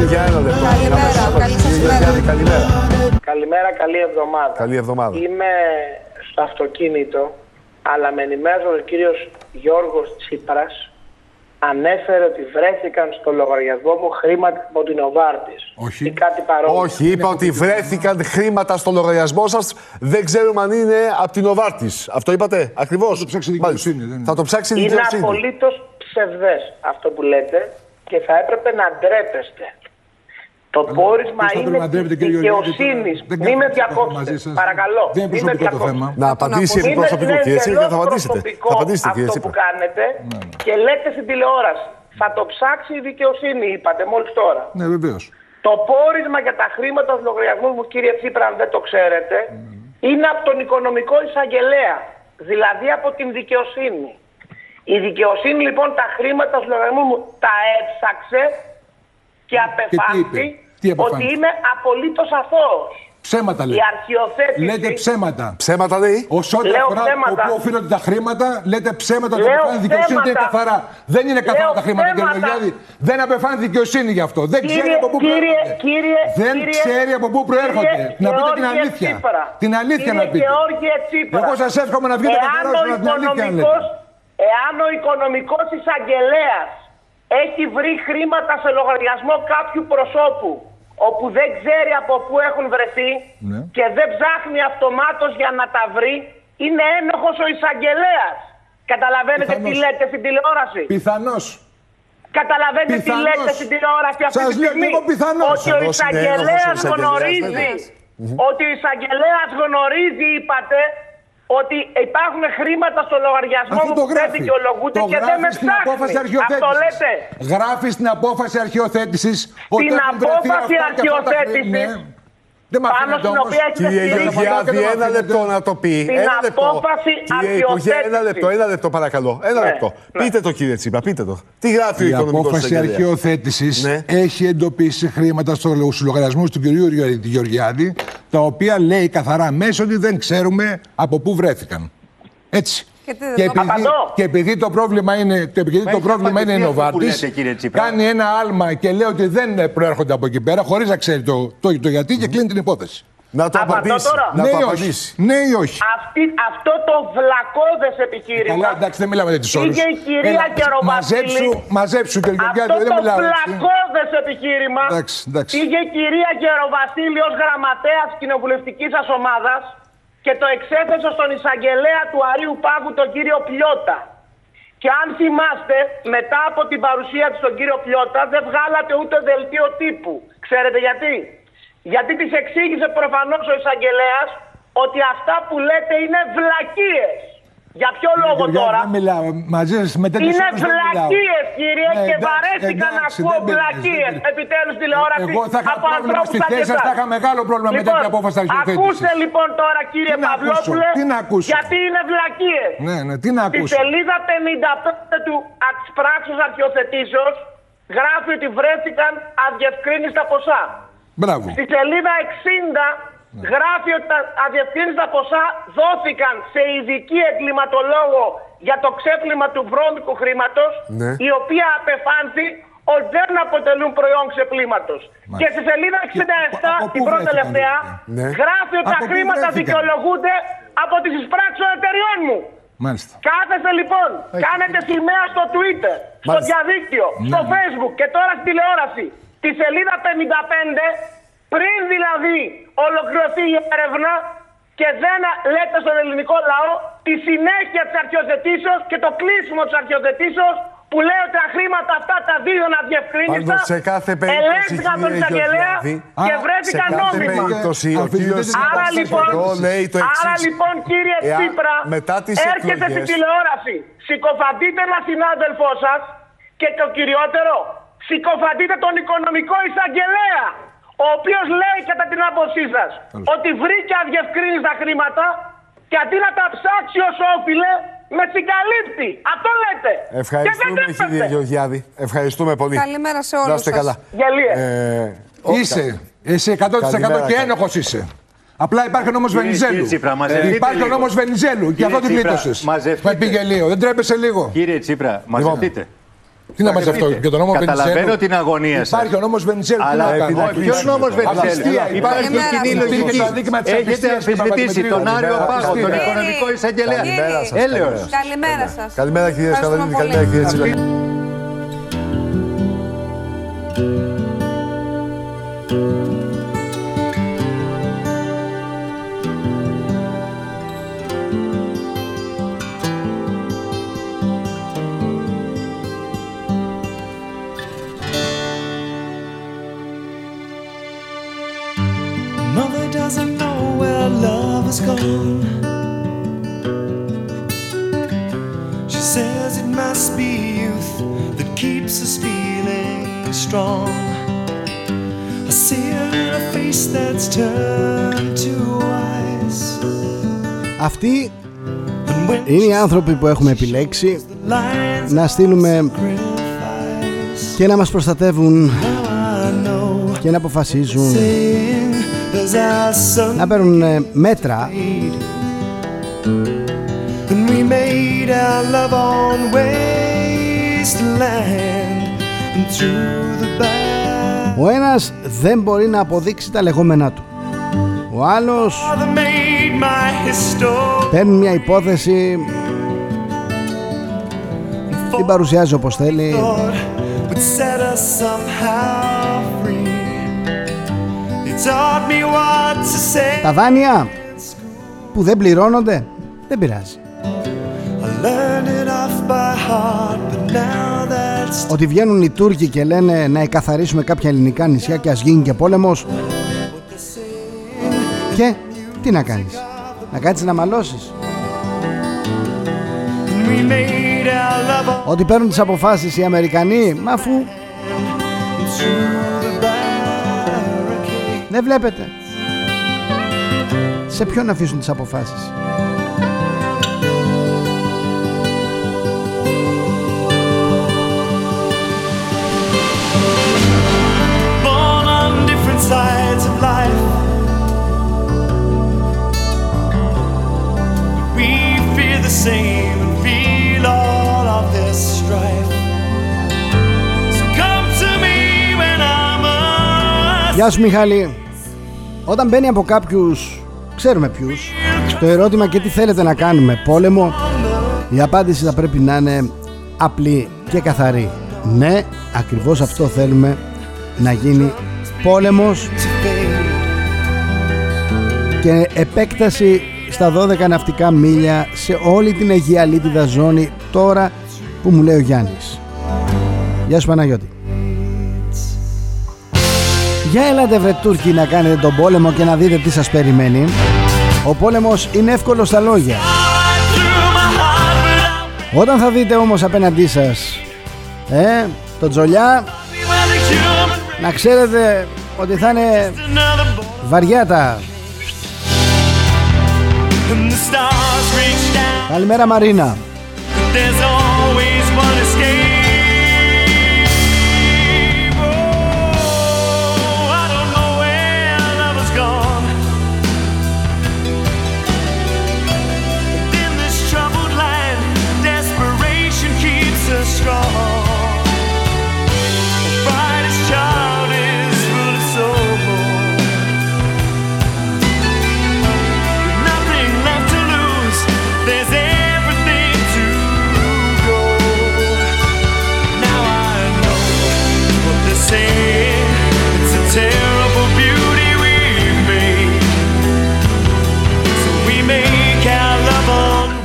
[SPEAKER 3] Για ένα λεπτό.
[SPEAKER 4] Καλημέρα, καλή σας ημέρα.
[SPEAKER 3] Καλημέρα.
[SPEAKER 5] Καλημέρα, καλή εβδομάδα.
[SPEAKER 3] Καλή εβδομάδα.
[SPEAKER 5] Είμαι στο αυτοκίνητο, αλλά με ενημέρωσε ο κύριος Γιώργος Τσίπρας ανέφερε ότι βρέθηκαν στο λογαριασμό μου χρήματα από την Οβάρτης.
[SPEAKER 6] Όχι.
[SPEAKER 5] Ή κάτι παρόμοιο.
[SPEAKER 3] Όχι, είπα ότι βρέθηκαν χρήματα στο λογαριασμό σας. Δεν ξέρουμε αν είναι από την Οβάρτης. Αυτό είπατε ακριβώς; Θα
[SPEAKER 6] το ψάξει η δικαιοσύνη, δεν είναι.
[SPEAKER 3] Θα το ψάξει η
[SPEAKER 5] Είναι
[SPEAKER 3] δικαιοσύνη.
[SPEAKER 5] απολύτως ψευδές αυτό που λέτε και θα έπρεπε να ντρέπεστε. Το πόρισμα
[SPEAKER 6] Πώς θα
[SPEAKER 5] είναι
[SPEAKER 6] πρέπει να ντρέπετε,
[SPEAKER 5] της
[SPEAKER 6] κύριε Γεωργιάδη,
[SPEAKER 5] δικαιοσύνης.
[SPEAKER 6] δεν
[SPEAKER 5] Μην με
[SPEAKER 6] κάνουμε μαζί
[SPEAKER 5] διακόψετε.
[SPEAKER 6] σας.
[SPEAKER 5] Παρακαλώ.
[SPEAKER 6] Δεν είναι
[SPEAKER 5] Μην με
[SPEAKER 6] προσωπικό το
[SPEAKER 5] διακόψετε.
[SPEAKER 6] θέμα.
[SPEAKER 3] Να απαντήσει επί
[SPEAKER 5] Είναι,
[SPEAKER 3] προσωπικού,
[SPEAKER 5] είναι
[SPEAKER 3] κύριε Τσίπρα, θα
[SPEAKER 5] εντελώς
[SPEAKER 3] απαντήσετε.
[SPEAKER 5] προσωπικό
[SPEAKER 3] Θα απαντήσετε, κύριε
[SPEAKER 5] αυτό
[SPEAKER 3] Τσίπρα.
[SPEAKER 5] που κάνετε και λέτε στην τηλεόραση. Θα το ψάξει η δικαιοσύνη, είπατε μόλις τώρα.
[SPEAKER 6] Ναι, βεβαίως.
[SPEAKER 5] Το πόρισμα για τα χρήματα του λογαριασμού μου, κύριε Τσίπρα, αν δεν το ξέρετε, είναι από τον οικονομικό εισαγγελέα. Δηλαδή από την δικαιοσύνη. Η δικαιοσύνη λοιπόν τα χρήματα του λογαριασμού μου τα έψαξε και απεφάνθη
[SPEAKER 6] είπε; Τι απεφάνθη;
[SPEAKER 5] ότι είμαι απολύτως αθώος.
[SPEAKER 6] Ψέματα
[SPEAKER 5] Η
[SPEAKER 6] λέτε.
[SPEAKER 5] αρχιοθέτηση.
[SPEAKER 6] Λέτε ψέματα.
[SPEAKER 3] Ψέματα λέει.
[SPEAKER 6] Όσο ό,τι
[SPEAKER 5] Λέω
[SPEAKER 6] αφορά
[SPEAKER 5] ψέματα.
[SPEAKER 6] όπου οφείλονται τα χρήματα, λέτε ψέματα ότι
[SPEAKER 5] Λέω
[SPEAKER 6] απεφάνθη δικαιοσύνη είναι
[SPEAKER 5] ψέματα.
[SPEAKER 6] καθαρά. Δεν είναι καθαρά
[SPEAKER 5] Λέω
[SPEAKER 6] τα χρήματα, κύριε
[SPEAKER 5] ψέματα.
[SPEAKER 6] Γεωργιάδη. Δεν απεφάνθη δικαιοσύνη γι' αυτό. Δεν ξέρει
[SPEAKER 5] Κύριε-
[SPEAKER 6] από πού
[SPEAKER 5] κύριε-
[SPEAKER 6] προέρχονται.
[SPEAKER 5] κύριε-
[SPEAKER 6] Δεν
[SPEAKER 5] κύριε-
[SPEAKER 6] ξέρει από πού προέρχονται.
[SPEAKER 5] κύριε
[SPEAKER 6] Να πείτε την
[SPEAKER 5] Γεώργιε
[SPEAKER 6] αλήθεια.
[SPEAKER 5] Τσίπρα.
[SPEAKER 6] Την αλήθεια
[SPEAKER 5] Κύριε
[SPEAKER 6] να πείτε.
[SPEAKER 5] Γεώργιε Τσίπρα.
[SPEAKER 6] Εγώ σας εύχομαι να βγείτε
[SPEAKER 5] Εάν
[SPEAKER 6] καθαρά
[SPEAKER 5] ο
[SPEAKER 6] ώστε να την αλήθεια να λέτε.
[SPEAKER 5] οικονομικός- Εάν ο οικονομικός εισαγγελέας έχει βρει χρήματα σε λογαριασμό κάποιου προσώπου όπου δεν ξέρει από πού έχουν βρεθεί
[SPEAKER 6] Ναι.
[SPEAKER 5] και δεν ψάχνει αυτομάτως για να τα βρει, είναι ένοχος ο εισαγγελέας. Καταλαβαίνετε τι
[SPEAKER 6] Πιθανώς.
[SPEAKER 5] λέτε στην τηλεόραση;
[SPEAKER 6] Πιθανώς.
[SPEAKER 5] Καταλαβαίνετε τι
[SPEAKER 6] Πιθανώς.
[SPEAKER 5] λέτε στην τηλεόραση αυτή
[SPEAKER 6] Σας
[SPEAKER 5] τη
[SPEAKER 6] λέω
[SPEAKER 5] στιγμή;
[SPEAKER 6] και εγώ πιθανώς.
[SPEAKER 5] Ότι ο
[SPEAKER 3] Πιθανώς είναι
[SPEAKER 5] εισαγγελέας
[SPEAKER 3] ένοχος ο εισαγγελέας,
[SPEAKER 5] γνωρίζει. Ότι ο εισαγγελέας γνωρίζει, είπατε, ότι υπάρχουν χρήματα στο λογαριασμό
[SPEAKER 6] Αυτό
[SPEAKER 5] μου
[SPEAKER 6] το
[SPEAKER 5] που δεν
[SPEAKER 6] γράφει.
[SPEAKER 5] δικαιολογούνται
[SPEAKER 6] Το
[SPEAKER 5] και δεν με
[SPEAKER 6] γράφει στην απόφαση
[SPEAKER 5] ψάχνει. Αυτό
[SPEAKER 6] αρχιοθέτησης.
[SPEAKER 5] λέτε.
[SPEAKER 6] Γράφει στην απόφαση αρχιοθέτηση ότι
[SPEAKER 5] Στην
[SPEAKER 6] έχουν βρεθεί
[SPEAKER 5] απόφαση
[SPEAKER 6] αυτά και αυτά τα χρήματα.
[SPEAKER 5] αρχιοθέτησης,
[SPEAKER 6] Ναι. Δεν μ'
[SPEAKER 5] πάνω
[SPEAKER 6] αφήνετε
[SPEAKER 5] στην
[SPEAKER 6] όμως.
[SPEAKER 5] οποία έχετε
[SPEAKER 3] Κύριε
[SPEAKER 5] στηρίξει.
[SPEAKER 3] Γεωργιάδη,
[SPEAKER 6] δεν
[SPEAKER 3] ένα
[SPEAKER 6] αφήνετε.
[SPEAKER 3] λεπτό να το πει.
[SPEAKER 5] Στην
[SPEAKER 3] Ένα λεπτό.
[SPEAKER 5] απόφαση
[SPEAKER 3] Κύριε Υπουργέ, ένα
[SPEAKER 5] αρχιοθέτησης.
[SPEAKER 3] λεπτό, ένα λεπτό παρακαλώ. Ένα
[SPEAKER 5] Ναι,
[SPEAKER 3] λεπτό.
[SPEAKER 5] ναι.
[SPEAKER 3] Πείτε το κύριε Τσίπρα, πείτε το. Τι γράφει ο
[SPEAKER 6] Η
[SPEAKER 3] οικονομικός
[SPEAKER 6] απόφαση
[SPEAKER 3] εισαγγελέας;
[SPEAKER 6] αρχαιοθέτησης
[SPEAKER 3] Ναι.
[SPEAKER 6] έχει εντοπίσει χρήματα στου λογαριασμού του κυρίου Γεωργ- Γεωργιάδη, τα οποία λέει καθαρά μέσα ότι δεν ξέρουμε από πού βρέθηκαν. Έτσι.
[SPEAKER 4] Και τι δεν
[SPEAKER 6] Και
[SPEAKER 4] το-
[SPEAKER 6] επειδή,
[SPEAKER 5] Απαντώ.
[SPEAKER 6] και επειδή το πρόβλημα είναι, και επειδή το
[SPEAKER 7] έχει
[SPEAKER 6] πρόβλημα είναι η
[SPEAKER 7] απαντηθεί αυτό που
[SPEAKER 6] Νοβάρτης,
[SPEAKER 7] λέτε, κύριε Τσίπρα;
[SPEAKER 6] κάνει ένα άλμα και λέει ότι δεν προέρχονται από εκεί πέρα, χωρίς να ξέρει το, το, το γιατί και κλείνει την υπόθεση.
[SPEAKER 3] Να το
[SPEAKER 5] Απαντώ
[SPEAKER 3] απαντήσει.
[SPEAKER 5] τώρα.
[SPEAKER 3] Να
[SPEAKER 6] ναι
[SPEAKER 3] το
[SPEAKER 6] ή όχι;
[SPEAKER 3] απαντήσει.
[SPEAKER 6] Ναι ή όχι;
[SPEAKER 5] Αυτή, αυτό το βλακώδες επιχείρημα.
[SPEAKER 6] Καλά, εντάξει, δεν μιλάμε για τις όρους.
[SPEAKER 5] Πήγε η κυρία Γεροβασίλη.
[SPEAKER 6] Μαζέψου, μαζέψου και Γεωργιάδη,
[SPEAKER 5] Αυτό
[SPEAKER 6] δεν
[SPEAKER 5] το
[SPEAKER 6] μιλάω. έτσι.
[SPEAKER 5] πλακώδες επιχείρημα
[SPEAKER 6] Εντάξει, εντάξει.
[SPEAKER 5] πήγε η κυρία Γεροβασίλη ως γραμματέας κοινοβουλευτικής σας ομάδας και το εξέθεσε στον εισαγγελέα του Αρίου Πάγου τον κύριο Πλιώτα. Και αν θυμάστε, μετά από την παρουσία του στον κύριο Πλιώτα δεν βγάλατε ούτε δελτίο τύπου. Ξέρετε γιατί; Γιατί της εξήγησε προφανώς ο εισαγγελέας ότι αυτά που λέτε είναι βλακίες. Για ποιο λόγο
[SPEAKER 6] Γεωργιάδη,
[SPEAKER 5] τώρα;
[SPEAKER 6] Δεν μιλάω μαζί σας με τέτοιες
[SPEAKER 5] Είναι
[SPEAKER 6] ώρες δεν μιλάω.
[SPEAKER 5] βλακίες, κύριε,
[SPEAKER 6] Ναι,
[SPEAKER 5] και
[SPEAKER 6] εντάξει,
[SPEAKER 5] βαρέθηκα να
[SPEAKER 6] εντάξει,
[SPEAKER 5] ακούω
[SPEAKER 6] δεν πειράζει,
[SPEAKER 5] βλακίες.
[SPEAKER 6] δεν πειράζει.
[SPEAKER 5] Επιτέλους τηλεόραση
[SPEAKER 6] Εγώ θα είχα
[SPEAKER 5] από
[SPEAKER 6] πρόβλημα
[SPEAKER 5] ανθρώπους
[SPEAKER 6] στη
[SPEAKER 5] σαν και
[SPEAKER 6] θέση σας,
[SPEAKER 5] εσάς.
[SPEAKER 6] θα είχα μεγάλο πρόβλημα με τέτοια απόφαση αρχιοθέτησης.
[SPEAKER 5] Ακούστε λοιπόν τώρα, κύριε
[SPEAKER 6] Τι να ακούσω,
[SPEAKER 5] Παυλόπουλε,
[SPEAKER 6] τι να ακούσω.
[SPEAKER 5] γιατί είναι βλακίες.
[SPEAKER 6] Ναι, ναι, τι να
[SPEAKER 5] Στη
[SPEAKER 6] ακούσω.
[SPEAKER 5] σελίδα 55 του τη πράξεω αρχιοθετήσεως γράφει ότι βρέθηκαν αδιευκρίνηστα ποσά.
[SPEAKER 6] Μπράβο.
[SPEAKER 5] Στη σελίδα 60 γράφει ότι τα αδιευκρίνηστα ποσά δόθηκαν σε ειδική εγκληματολόγο για το ξέπλυμα του βρώμικου χρήματος,
[SPEAKER 3] Ναι.
[SPEAKER 5] η οποία απεφάνθη ότι δεν αποτελούν προϊόν ξεπλήματος. Και στη σελίδα 67,
[SPEAKER 6] από πού
[SPEAKER 5] την πρώτη
[SPEAKER 6] βρέθηκαν,
[SPEAKER 5] τελευταία,
[SPEAKER 3] ναι.
[SPEAKER 5] γράφει ότι τα
[SPEAKER 6] Από πού
[SPEAKER 5] χρήματα
[SPEAKER 6] βρέθηκαν;
[SPEAKER 5] δικαιολογούνται από τις εισπράξεις των εταιριών μου.
[SPEAKER 6] Μάλιστα.
[SPEAKER 5] Κάθεστε λοιπόν, κάνετε σημαία στο Twitter, στο
[SPEAKER 3] Μάλιστα.
[SPEAKER 5] διαδίκτυο, στο
[SPEAKER 6] Ναι.
[SPEAKER 5] Facebook και τώρα στη τηλεόραση. Τη σελίδα 55, πριν δηλαδή ολοκληρωθεί η έρευνα και δεν λέτε στον ελληνικό λαό τη συνέχεια της αρχιοθετήσεως και το κλείσιμο της αρχιοθετήσεως που λέει ότι τα χρήματα αυτά τα δίδουν αδιευκρίνηστα
[SPEAKER 3] Πάντως, σε κάθε περίπτωση,
[SPEAKER 5] ελέγχθηκαν τον
[SPEAKER 3] κύριε
[SPEAKER 5] εισαγγελέα
[SPEAKER 3] Γεωργιάδη,
[SPEAKER 5] και
[SPEAKER 6] α,
[SPEAKER 5] βρέθηκαν
[SPEAKER 3] σε κάθε
[SPEAKER 5] νόμιμα.
[SPEAKER 3] περίπτωση, ο
[SPEAKER 6] Αφήνετε
[SPEAKER 3] κύριος
[SPEAKER 6] την
[SPEAKER 5] Άρα
[SPEAKER 6] απόφαση
[SPEAKER 5] λοιπόν,
[SPEAKER 3] εδώ λέει το εξής.
[SPEAKER 5] άρα λοιπόν κύριε
[SPEAKER 3] Εάν
[SPEAKER 5] Τσίπρα,
[SPEAKER 3] μετά τις
[SPEAKER 5] έρχεται
[SPEAKER 3] εκλογές-
[SPEAKER 5] στην τηλεόραση, συκοφαντείτε ένα συνάδελφό σας και το κυριότερο, συκοφαντείτε τον οικονομικό εισαγγελέα, ο οποίος λέει κατά την άποψή σας ότι βρήκε αδιευκρίνηστα χρήματα και αντί να τα ψάξει όσο όφιλε, με συγκαλύπτει. Αυτό λέτε. Και
[SPEAKER 3] Ευχαριστούμε
[SPEAKER 5] δεν
[SPEAKER 3] κύριε
[SPEAKER 5] τρέπεστε.
[SPEAKER 3] Γεωργιάδη. Ευχαριστούμε πολύ.
[SPEAKER 4] Καλημέρα σε όλους
[SPEAKER 3] Να είστε
[SPEAKER 4] σας.
[SPEAKER 3] καλά.
[SPEAKER 5] Γελίες.
[SPEAKER 3] Ε,
[SPEAKER 6] Είσαι. Εσύ 100%
[SPEAKER 3] Καλημέρα,
[SPEAKER 6] και
[SPEAKER 3] καλή.
[SPEAKER 6] ένοχος είσαι. Απλά υπάρχει ο νόμος
[SPEAKER 7] Κύριε-
[SPEAKER 6] Βενιζέλου.
[SPEAKER 7] κύριε Τσίπρα, μαζευτείτε
[SPEAKER 6] Υπάρχει ο
[SPEAKER 7] λίγο.
[SPEAKER 6] νόμος Βενιζέλου και
[SPEAKER 7] Κύριε
[SPEAKER 6] αυτό την
[SPEAKER 7] Τσίπρα,
[SPEAKER 6] πλήτωσες.
[SPEAKER 7] μαζευτείτε.
[SPEAKER 6] Με πήγε λίγο. Δεν τρέπεσαι λίγο.
[SPEAKER 7] Κύριε Τσίπρα, μαζευτείτε.
[SPEAKER 6] Τι να μαζευτώ
[SPEAKER 7] Μαζευτείτε.
[SPEAKER 6] για τον νόμο Βενιζέλου.
[SPEAKER 7] Καταλαβαίνω την αγωνία σας.
[SPEAKER 6] Υπάρχει ο νόμος Βενιζέλου.
[SPEAKER 7] Αλλά
[SPEAKER 6] τι να κάνω.
[SPEAKER 3] επειδή-
[SPEAKER 7] ποιος νόμος
[SPEAKER 6] Απιστία,
[SPEAKER 7] Βενιζέλου; Υπάρχει
[SPEAKER 4] Καλημέρα,
[SPEAKER 7] κοινή
[SPEAKER 4] κύριε.
[SPEAKER 7] λογική.
[SPEAKER 6] Και το αδίκημα της
[SPEAKER 7] Έχετε
[SPEAKER 6] απιστίας,
[SPEAKER 7] αμφισβητήσει
[SPEAKER 6] κύριε
[SPEAKER 7] τον Άριο
[SPEAKER 6] Παπαδημητρίου.
[SPEAKER 7] Πάγο, τον
[SPEAKER 6] Κύριε.
[SPEAKER 7] οικονομικό εισαγγελέα.
[SPEAKER 4] Καλημέρα
[SPEAKER 3] σας,
[SPEAKER 7] Έλεος.
[SPEAKER 3] καλημέρα.
[SPEAKER 4] Καλημέρα σα.
[SPEAKER 3] Καλημέρα κυρίε Καλαδίνη, καλημέρα κύριε Τσίπρα.
[SPEAKER 2] Άνθρωποι που έχουμε επιλέξει
[SPEAKER 1] the lines
[SPEAKER 2] να στείλουμε
[SPEAKER 1] sacrifice,
[SPEAKER 2] και να μας προστατεύουν
[SPEAKER 1] now I know.
[SPEAKER 2] και να αποφασίζουν
[SPEAKER 1] Saying as our sun
[SPEAKER 2] να παίρνουν ε, μέτρα
[SPEAKER 1] And we made our love on wasteland and through the back.
[SPEAKER 2] Ο ένας δεν μπορεί να αποδείξει τα λεγόμενά του. Ο άλλος
[SPEAKER 1] Father made my history.
[SPEAKER 2] παίρνει μια υπόθεση, την παρουσιάζει όπως θέλει
[SPEAKER 1] Thought would set us somehow free. He taught me what to say.
[SPEAKER 2] Τα δάνεια που δεν πληρώνονται δεν πειράζει.
[SPEAKER 1] I learned it off by heart, but now that's
[SPEAKER 2] Ότι βγαίνουν οι Τούρκοι και λένε να εκαθαρίσουμε κάποια ελληνικά νησιά και ας γίνει και πόλεμος και τι να κάνεις, να κάτσεις να μαλώσεις.
[SPEAKER 1] And we made our love on
[SPEAKER 2] Ότι παίρνουν τις αποφάσεις οι Αμερικανοί, μα αφού
[SPEAKER 1] through the barricade.
[SPEAKER 2] δεν βλέπετε. Σε ποιον να αφήσουν τις αποφάσεις.
[SPEAKER 1] born on different sides of life. We fear the same
[SPEAKER 2] Γεια σου Μιχάλη. Όταν μπαίνει από κάποιους, ξέρουμε ποιους, το ερώτημα και τι θέλετε να κάνουμε, πόλεμο, η απάντηση θα πρέπει να είναι απλή και καθαρή. Ναι, ακριβώς αυτό θέλουμε να γίνει πόλεμος και επέκταση στα 12 ναυτικά μίλια σε όλη την Αιγιαλίτιδα ζώνη τώρα που μου λέει ο Γιάννης. Γεια σου Παναγιώτη. Για έλατε βρε Τούρκοι να κάνετε τον πόλεμο και να δείτε τι σας περιμένει. Ο πόλεμος είναι εύκολο στα λόγια. Όταν θα δείτε όμως απέναντί σας ε, το τζολιά να ξέρετε ότι θα είναι
[SPEAKER 1] another boy
[SPEAKER 2] βαριά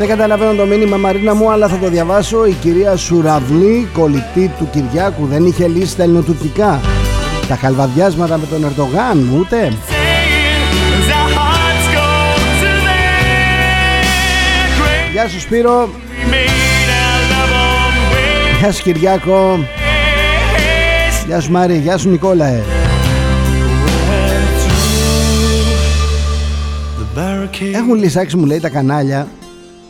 [SPEAKER 2] Δεν καταλαβαίνω το μήνυμα Μαρίνα μου αλλά θα το διαβάσω. Η κυρία Σουραβλή, κολλητή του Κυριάκου, δεν είχε λύσει τα ελληνοτουρκικά. Τα χαλβαδιάσματα με τον Ερντογάν, ούτε.
[SPEAKER 1] Saying as our hearts go to their grave.
[SPEAKER 2] Γεια σου Σπύρο,
[SPEAKER 1] We made our love on way.
[SPEAKER 2] γεια σου Κυριάκο, γεια σου Μάρη, γεια σου Νικόλα. ε.
[SPEAKER 1] The barricade.
[SPEAKER 2] Έχουν λυσάξει μου λέει τα κανάλια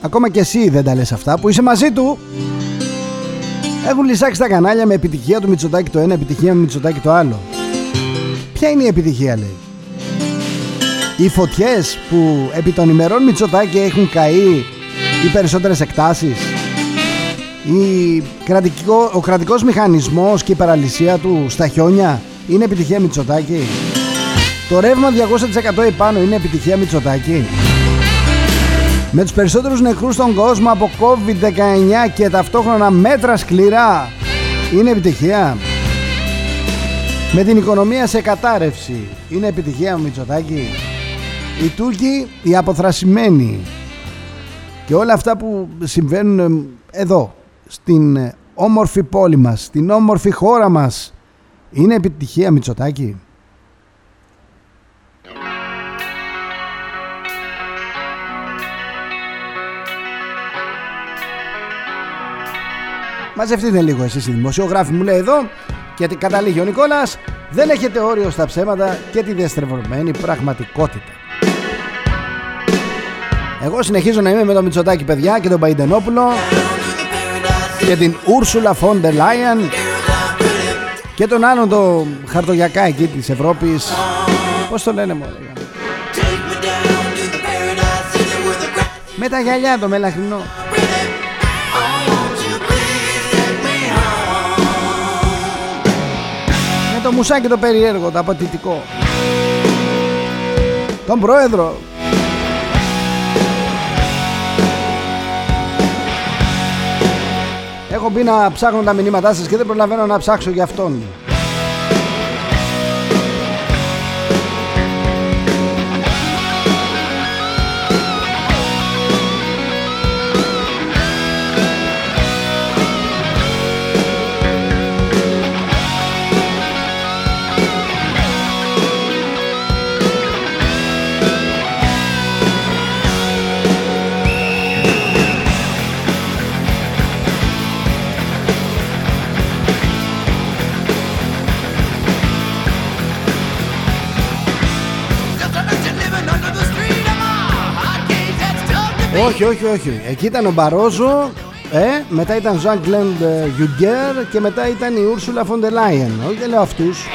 [SPEAKER 2] Ακόμα και εσύ δεν τα λες αυτά που είσαι μαζί του Έχουν λυσάξει τα κανάλια με επιτυχία του Μητσοτάκη το ένα, επιτυχία με Μητσοτάκη το άλλο Ποια είναι η επιτυχία λέει; Οι φωτιές που επί των ημερών Μητσοτάκη έχουν καεί οι περισσότερες εκτάσεις. Η κρατικό, ο κρατικός μηχανισμός και η παραλυσία του στα χιόνια είναι επιτυχία Μητσοτάκη; Το ρεύμα 200% επάνω είναι επιτυχία Μητσοτάκη; Με τους περισσότερους νεκρούς στον κόσμο από COVID-19 και ταυτόχρονα μέτρα σκληρά είναι επιτυχία. Με την οικονομία σε κατάρρευση είναι επιτυχία Μητσοτάκη. Οι Τούρκοι, οι αποθρασιμένοι και όλα αυτά που συμβαίνουν ε, εδώ στην ε, όμορφη πόλη μας, στην όμορφη χώρα μας είναι επιτυχία Μητσοτάκη. Μαζευτείτε λίγο εσείς οι δημοσιογράφοι μου λέει εδώ γιατί καταλήγει ο Νικόλας δεν έχετε όριο στα ψέματα και τη διαστρεβλωμένη πραγματικότητα. Εγώ συνεχίζω να είμαι με τον Μητσοτάκη παιδιά και τον Παϊντενόπουλο και την Ούρσουλα Φόντερ Λάιαν και τον άλλον το χαρτογιακά εκεί της Ευρώπης Πώς το λένε μόνο Με τα γυαλιά το μελαχρινό το μουσάκι το περίεργο, το απατητικό Τον πρόεδρο Έχω μπει να ψάχνω τα μηνύματά σας και δεν προλαβαίνω να ψάξω για αυτόν. Όχι, όχι, όχι. Εκεί ήταν ο Μπαρόζο, ε, μετά ήταν Ζαν Γκλέντ Γιουγκέρ και μετά ήταν η Ούρσουλα Φοντελάιεν. Όχι, δεν λέω αυτούς.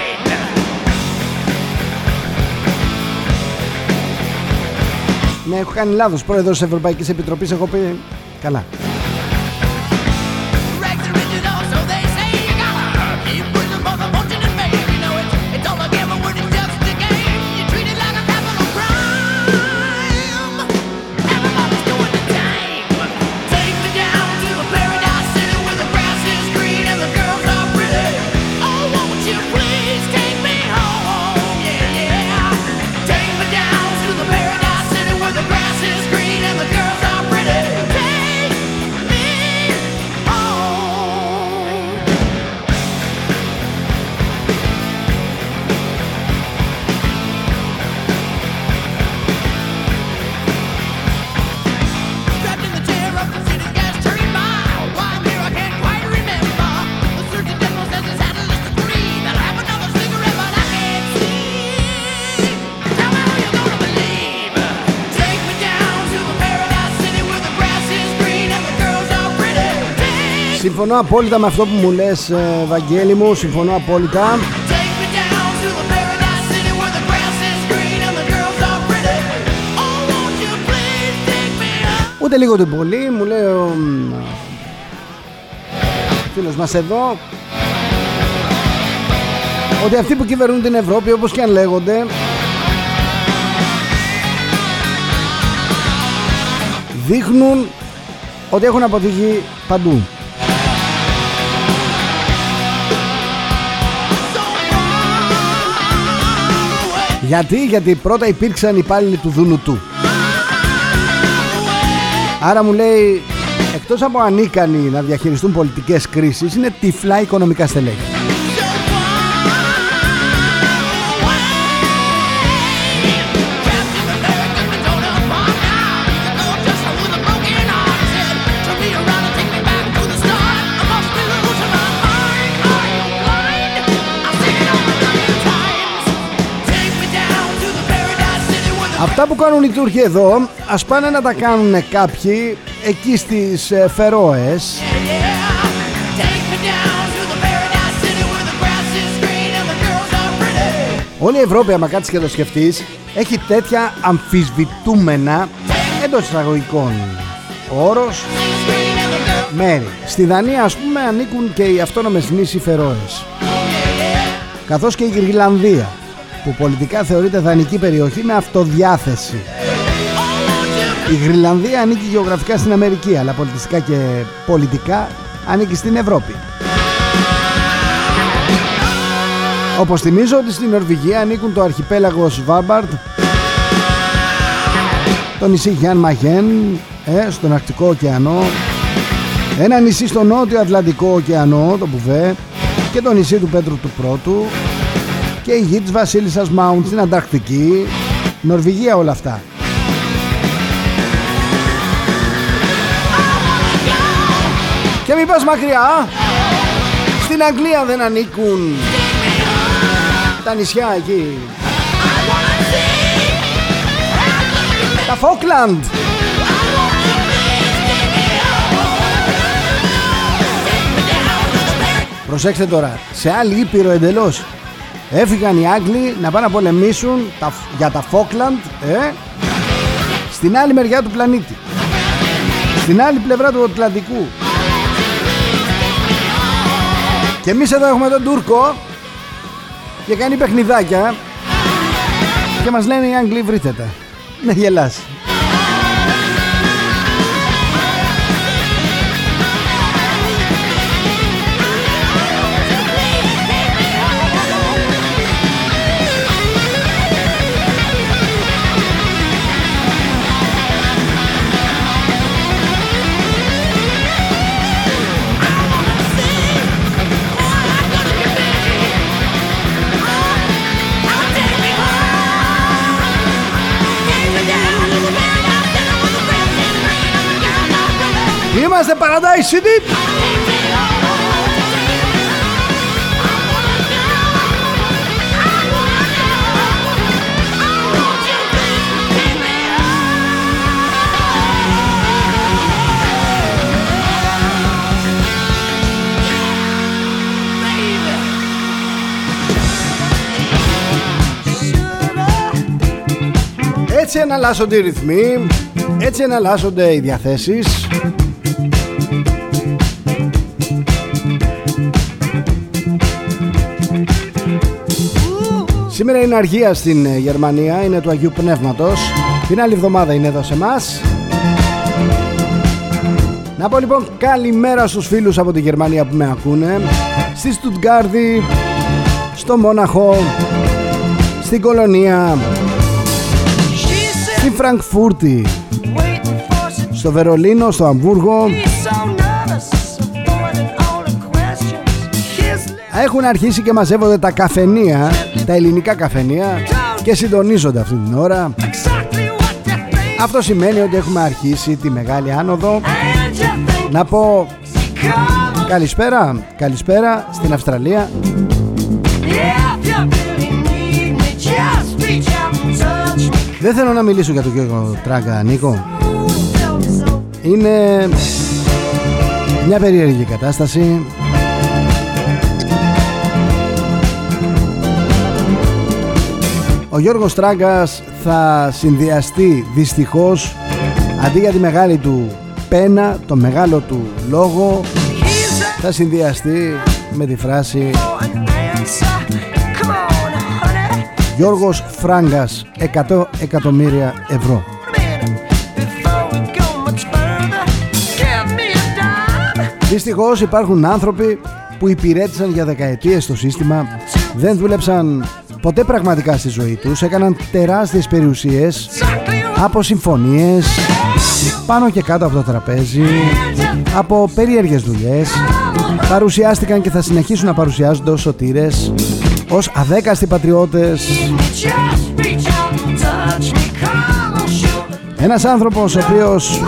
[SPEAKER 2] Ναι, έχω κάνει λάθος. Πρόεδρος της Ευρωπαϊκής Επιτροπής έχω πει καλά. Συμφωνώ απόλυτα με αυτό που μου λες ε, Βαγγέλη μου. Συμφωνώ απόλυτα. Ούτε λίγο την πολύ Μου λέει ο μ, φίλος μας εδώ Ότι αυτοί που κυβερνούν την Ευρώπη όπως και αν λέγονται Δείχνουν ότι έχουν αποτύχει παντού Γιατί, γιατί πρώτα υπήρξαν υπάλληλοι του Δούνου του. Άρα μου λέει, εκτός από ανίκανοι να διαχειριστούν πολιτικές κρίσεις, είναι τυφλά οικονομικά στελέχη. Αυτά που κάνουν οι Τούρκοι εδώ, ας πάνε να τα κάνουν κάποιοι εκεί στις ε, Φερόες. Όλη η Ευρώπη, άμα κάτσεις και το σκεφτείς, έχει τέτοια αμφισβητούμενα εντός εισαγωγικών όρος μέρη. Στη Δανία, ας πούμε, ανήκουν και οι αυτόνομες νήσοι Φερόες. Καθώς και η Γρυλανδία, που πολιτικά θεωρείται δανεική περιοχή με αυτοδιάθεση. Η Γρυλανδία ανήκει γεωγραφικά στην Αμερική, αλλά πολιτιστικά και πολιτικά ανήκει στην Ευρώπη. Όπως θυμίζω ότι στην Νορβηγία ανήκουν το αρχιπέλαγο Σβάμπαρντ, το νησί Γιάν Μαγέν, ε, στον Αρκτικό ωκεανό, ένα νησί στο νότιο Ατλαντικό ωκεανό, το Μπουβέ, και το νησί του Πέτρου του Πρώτου, και η γη της Βασίλισσας Μάουντς στην Ανταρκτική, Νορβηγία όλα αυτά. Και μην πας μακριά, στην Αγγλία δεν ανήκουν τα νησιά εκεί. Τα Φόκλαντ. Προσέξτε τώρα, σε άλλη ήπειρο εντελώς έφυγαν οι Άγγλοι να πάνε να πολεμήσουν τα, για τα Φόκλαντ ε, στην άλλη μεριά του πλανήτη. Στην άλλη πλευρά του Ατλαντικού. Και εμείς εδώ έχουμε τον Τούρκο και κάνει παιχνιδάκια και μας λένε οι Άγγλοι βρείτε τα. Να γελάς. Είμαστε Paradise City. Έτσι εναλλάσσονται οι ρυθμοί, έτσι εναλλάσσονται οι διαθέσεις. Σήμερα είναι αργία στην ε, Γερμανία, είναι του Αγίου Πνεύματος. Την άλλη εβδομάδα είναι εδώ σε εμάς. Να πω λοιπόν καλημέρα στους φίλους από τη Γερμανία που με ακούνε. Στη Στουτγκάρδη, στο Μόναχο, στην Κολονία, στη Φραγκφούρτη, στο Βερολίνο, στο Αμβούργο. Έχουν αρχίσει και μαζεύονται τα καφενεία, τα ελληνικά καφενεία και συντονίζονται αυτή την ώρα. Αυτό σημαίνει ότι έχουμε αρχίσει τη μεγάλη άνοδο. Να πω καλησπέρα, καλησπέρα στην Αυστραλία. Δεν θέλω να μιλήσω για τον Γιώργο Τράγκα, Νίκο. Είναι μια περίεργη κατάσταση. Ο Γιώργος Τράγκας θα συνδυαστεί δυστυχώς αντί για τη μεγάλη του πένα, το μεγάλο του λόγο θα συνδυαστεί με τη φράση Γιώργος Φράγκας 100 εκατομμύρια ευρώ Δυστυχώς υπάρχουν άνθρωποι που υπηρέτησαν για δεκαετίες το σύστημα δεν δούλεψαν ποτέ πραγματικά στη ζωή τους έκαναν τεράστιες περιουσίες από συμφωνίες πάνω και κάτω από το τραπέζι από περίεργες δουλειές. Παρουσιάστηκαν και θα συνεχίσουν να παρουσιάζονται ως σωτήρες ως αδέκαστοι πατριώτες. Ένας άνθρωπος ο οποίος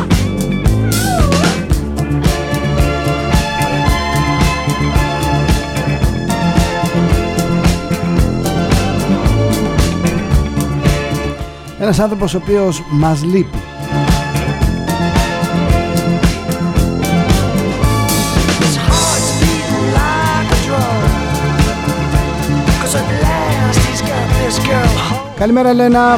[SPEAKER 2] Ένας άνθρωπος ο οποίος μας λείπει Καλημέρα Ελένα.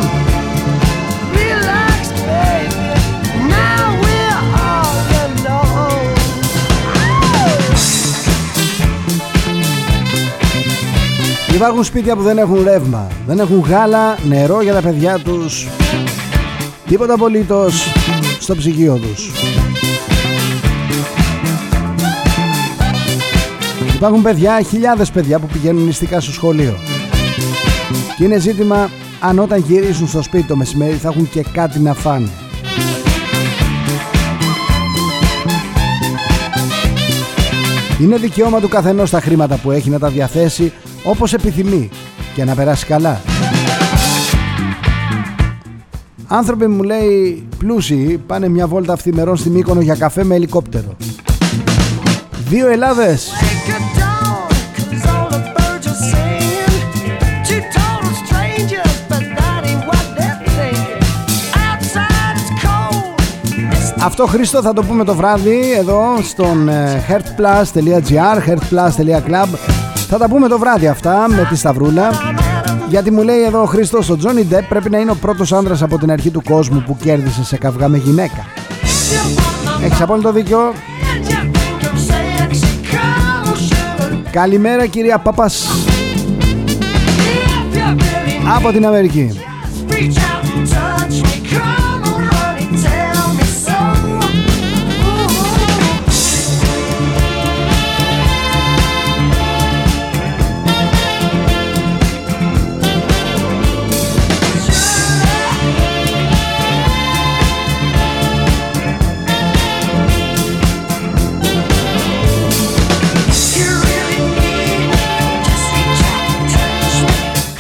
[SPEAKER 2] Υπάρχουν σπίτια που δεν έχουν ρεύμα, δεν έχουν γάλα, νερό για τα παιδιά τους, τίποτα απολύτως στο ψυγείο τους. Υπάρχουν παιδιά, χιλιάδες παιδιά που πηγαίνουν νηστικά στο σχολείο. Και είναι ζήτημα αν όταν γυρίσουν στο σπίτι το μεσημέρι θα έχουν και κάτι να φάνε. Είναι δικαίωμα του καθενός τα χρήματα που έχει να τα διαθέσει όπως επιθυμεί και να περάσει καλά. Άνθρωποι μου λέει πλούσιοι πάνε μια βόλτα αυθημερών στη Μύκονο για καφέ με ελικόπτερο. Δύο Ελλάδες.
[SPEAKER 8] Take a dawn, 'cause all the birds are singing. Two total strangers, but that ain't what they're thinking. Outside it's cold. It's
[SPEAKER 2] Αυτό Χρήστο θα το πούμε το βράδυ εδώ στον ε, heartplus.gr heartplus.club Θα τα πούμε το βράδυ αυτά με τη Σταυρούλα γιατί μου λέει εδώ ο Χρήστος ο Τζόνι Ντεπ πρέπει να είναι ο πρώτος άντρας από την αρχή του κόσμου που κέρδισε σε καυγά με γυναίκα. Έχεις απόλυτο δίκιο. Καλημέρα κυρία Παπας από την Αμερική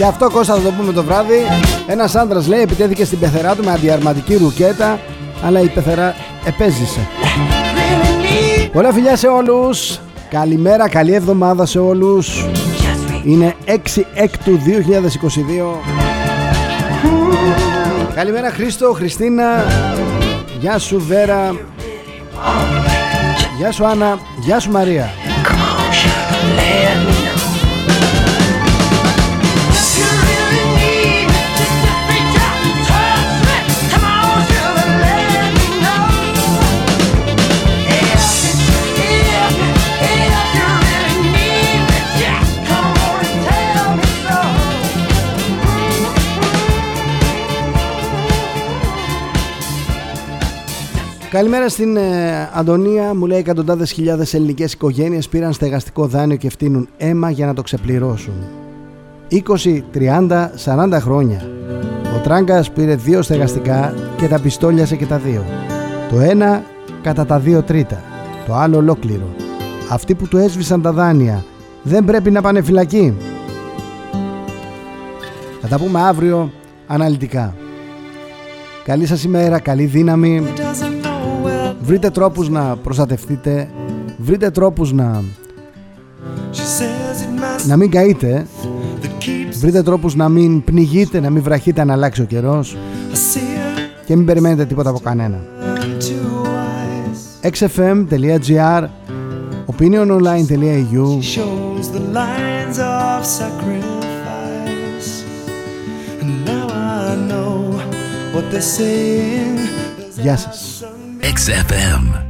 [SPEAKER 2] Και αυτό Κώστα θα το πούμε το βράδυ. Ένας άντρας λέει επιτέθηκε στην πεθερά του με αντιαρματική ρουκέτα, αλλά η πεθερά επέζησε.
[SPEAKER 8] Really need
[SPEAKER 2] Πολλά φιλιά σε όλους. Καλημέρα, καλή εβδομάδα σε όλους. Είναι 6 έκτου 2022. Καλημέρα Χρήστο, Χριστίνα. Γεια σου Βέρα. Γεια σου Άννα. Γεια σου Μαρία. Καλημέρα στην ε, Αντωνία. Μου λέει εκατοντάδες χιλιάδες ελληνικές οικογένειες πήραν στεγαστικό δάνειο και φτύνουν αίμα για να το ξεπληρώσουν. 20, 30, 40 χρόνια. Ο Τράγκας πήρε δύο στεγαστικά και τα πιστόλιασε και τα δύο. Το ένα κατά τα δύο τρίτα. Το άλλο ολόκληρο. Αυτοί που του έσβησαν τα δάνεια δεν πρέπει να πάνε φυλακή. Θα τα πούμε αύριο αναλυτικά. Καλή σας ημέρα, καλή δύναμη. Βρείτε τρόπους να προστατευτείτε. Βρείτε τρόπους να, να μην καείτε. Βρείτε τρόπους να μην πνιγείτε, να μην βραχείτε να αλλάξει ο καιρός. Και μην περιμένετε τίποτα από κανένα. xfm.gr opiniononline.eu
[SPEAKER 1] shows the lines of sacrifice. And now I know what they're saying.
[SPEAKER 2] Γεια σας.
[SPEAKER 9] XFM.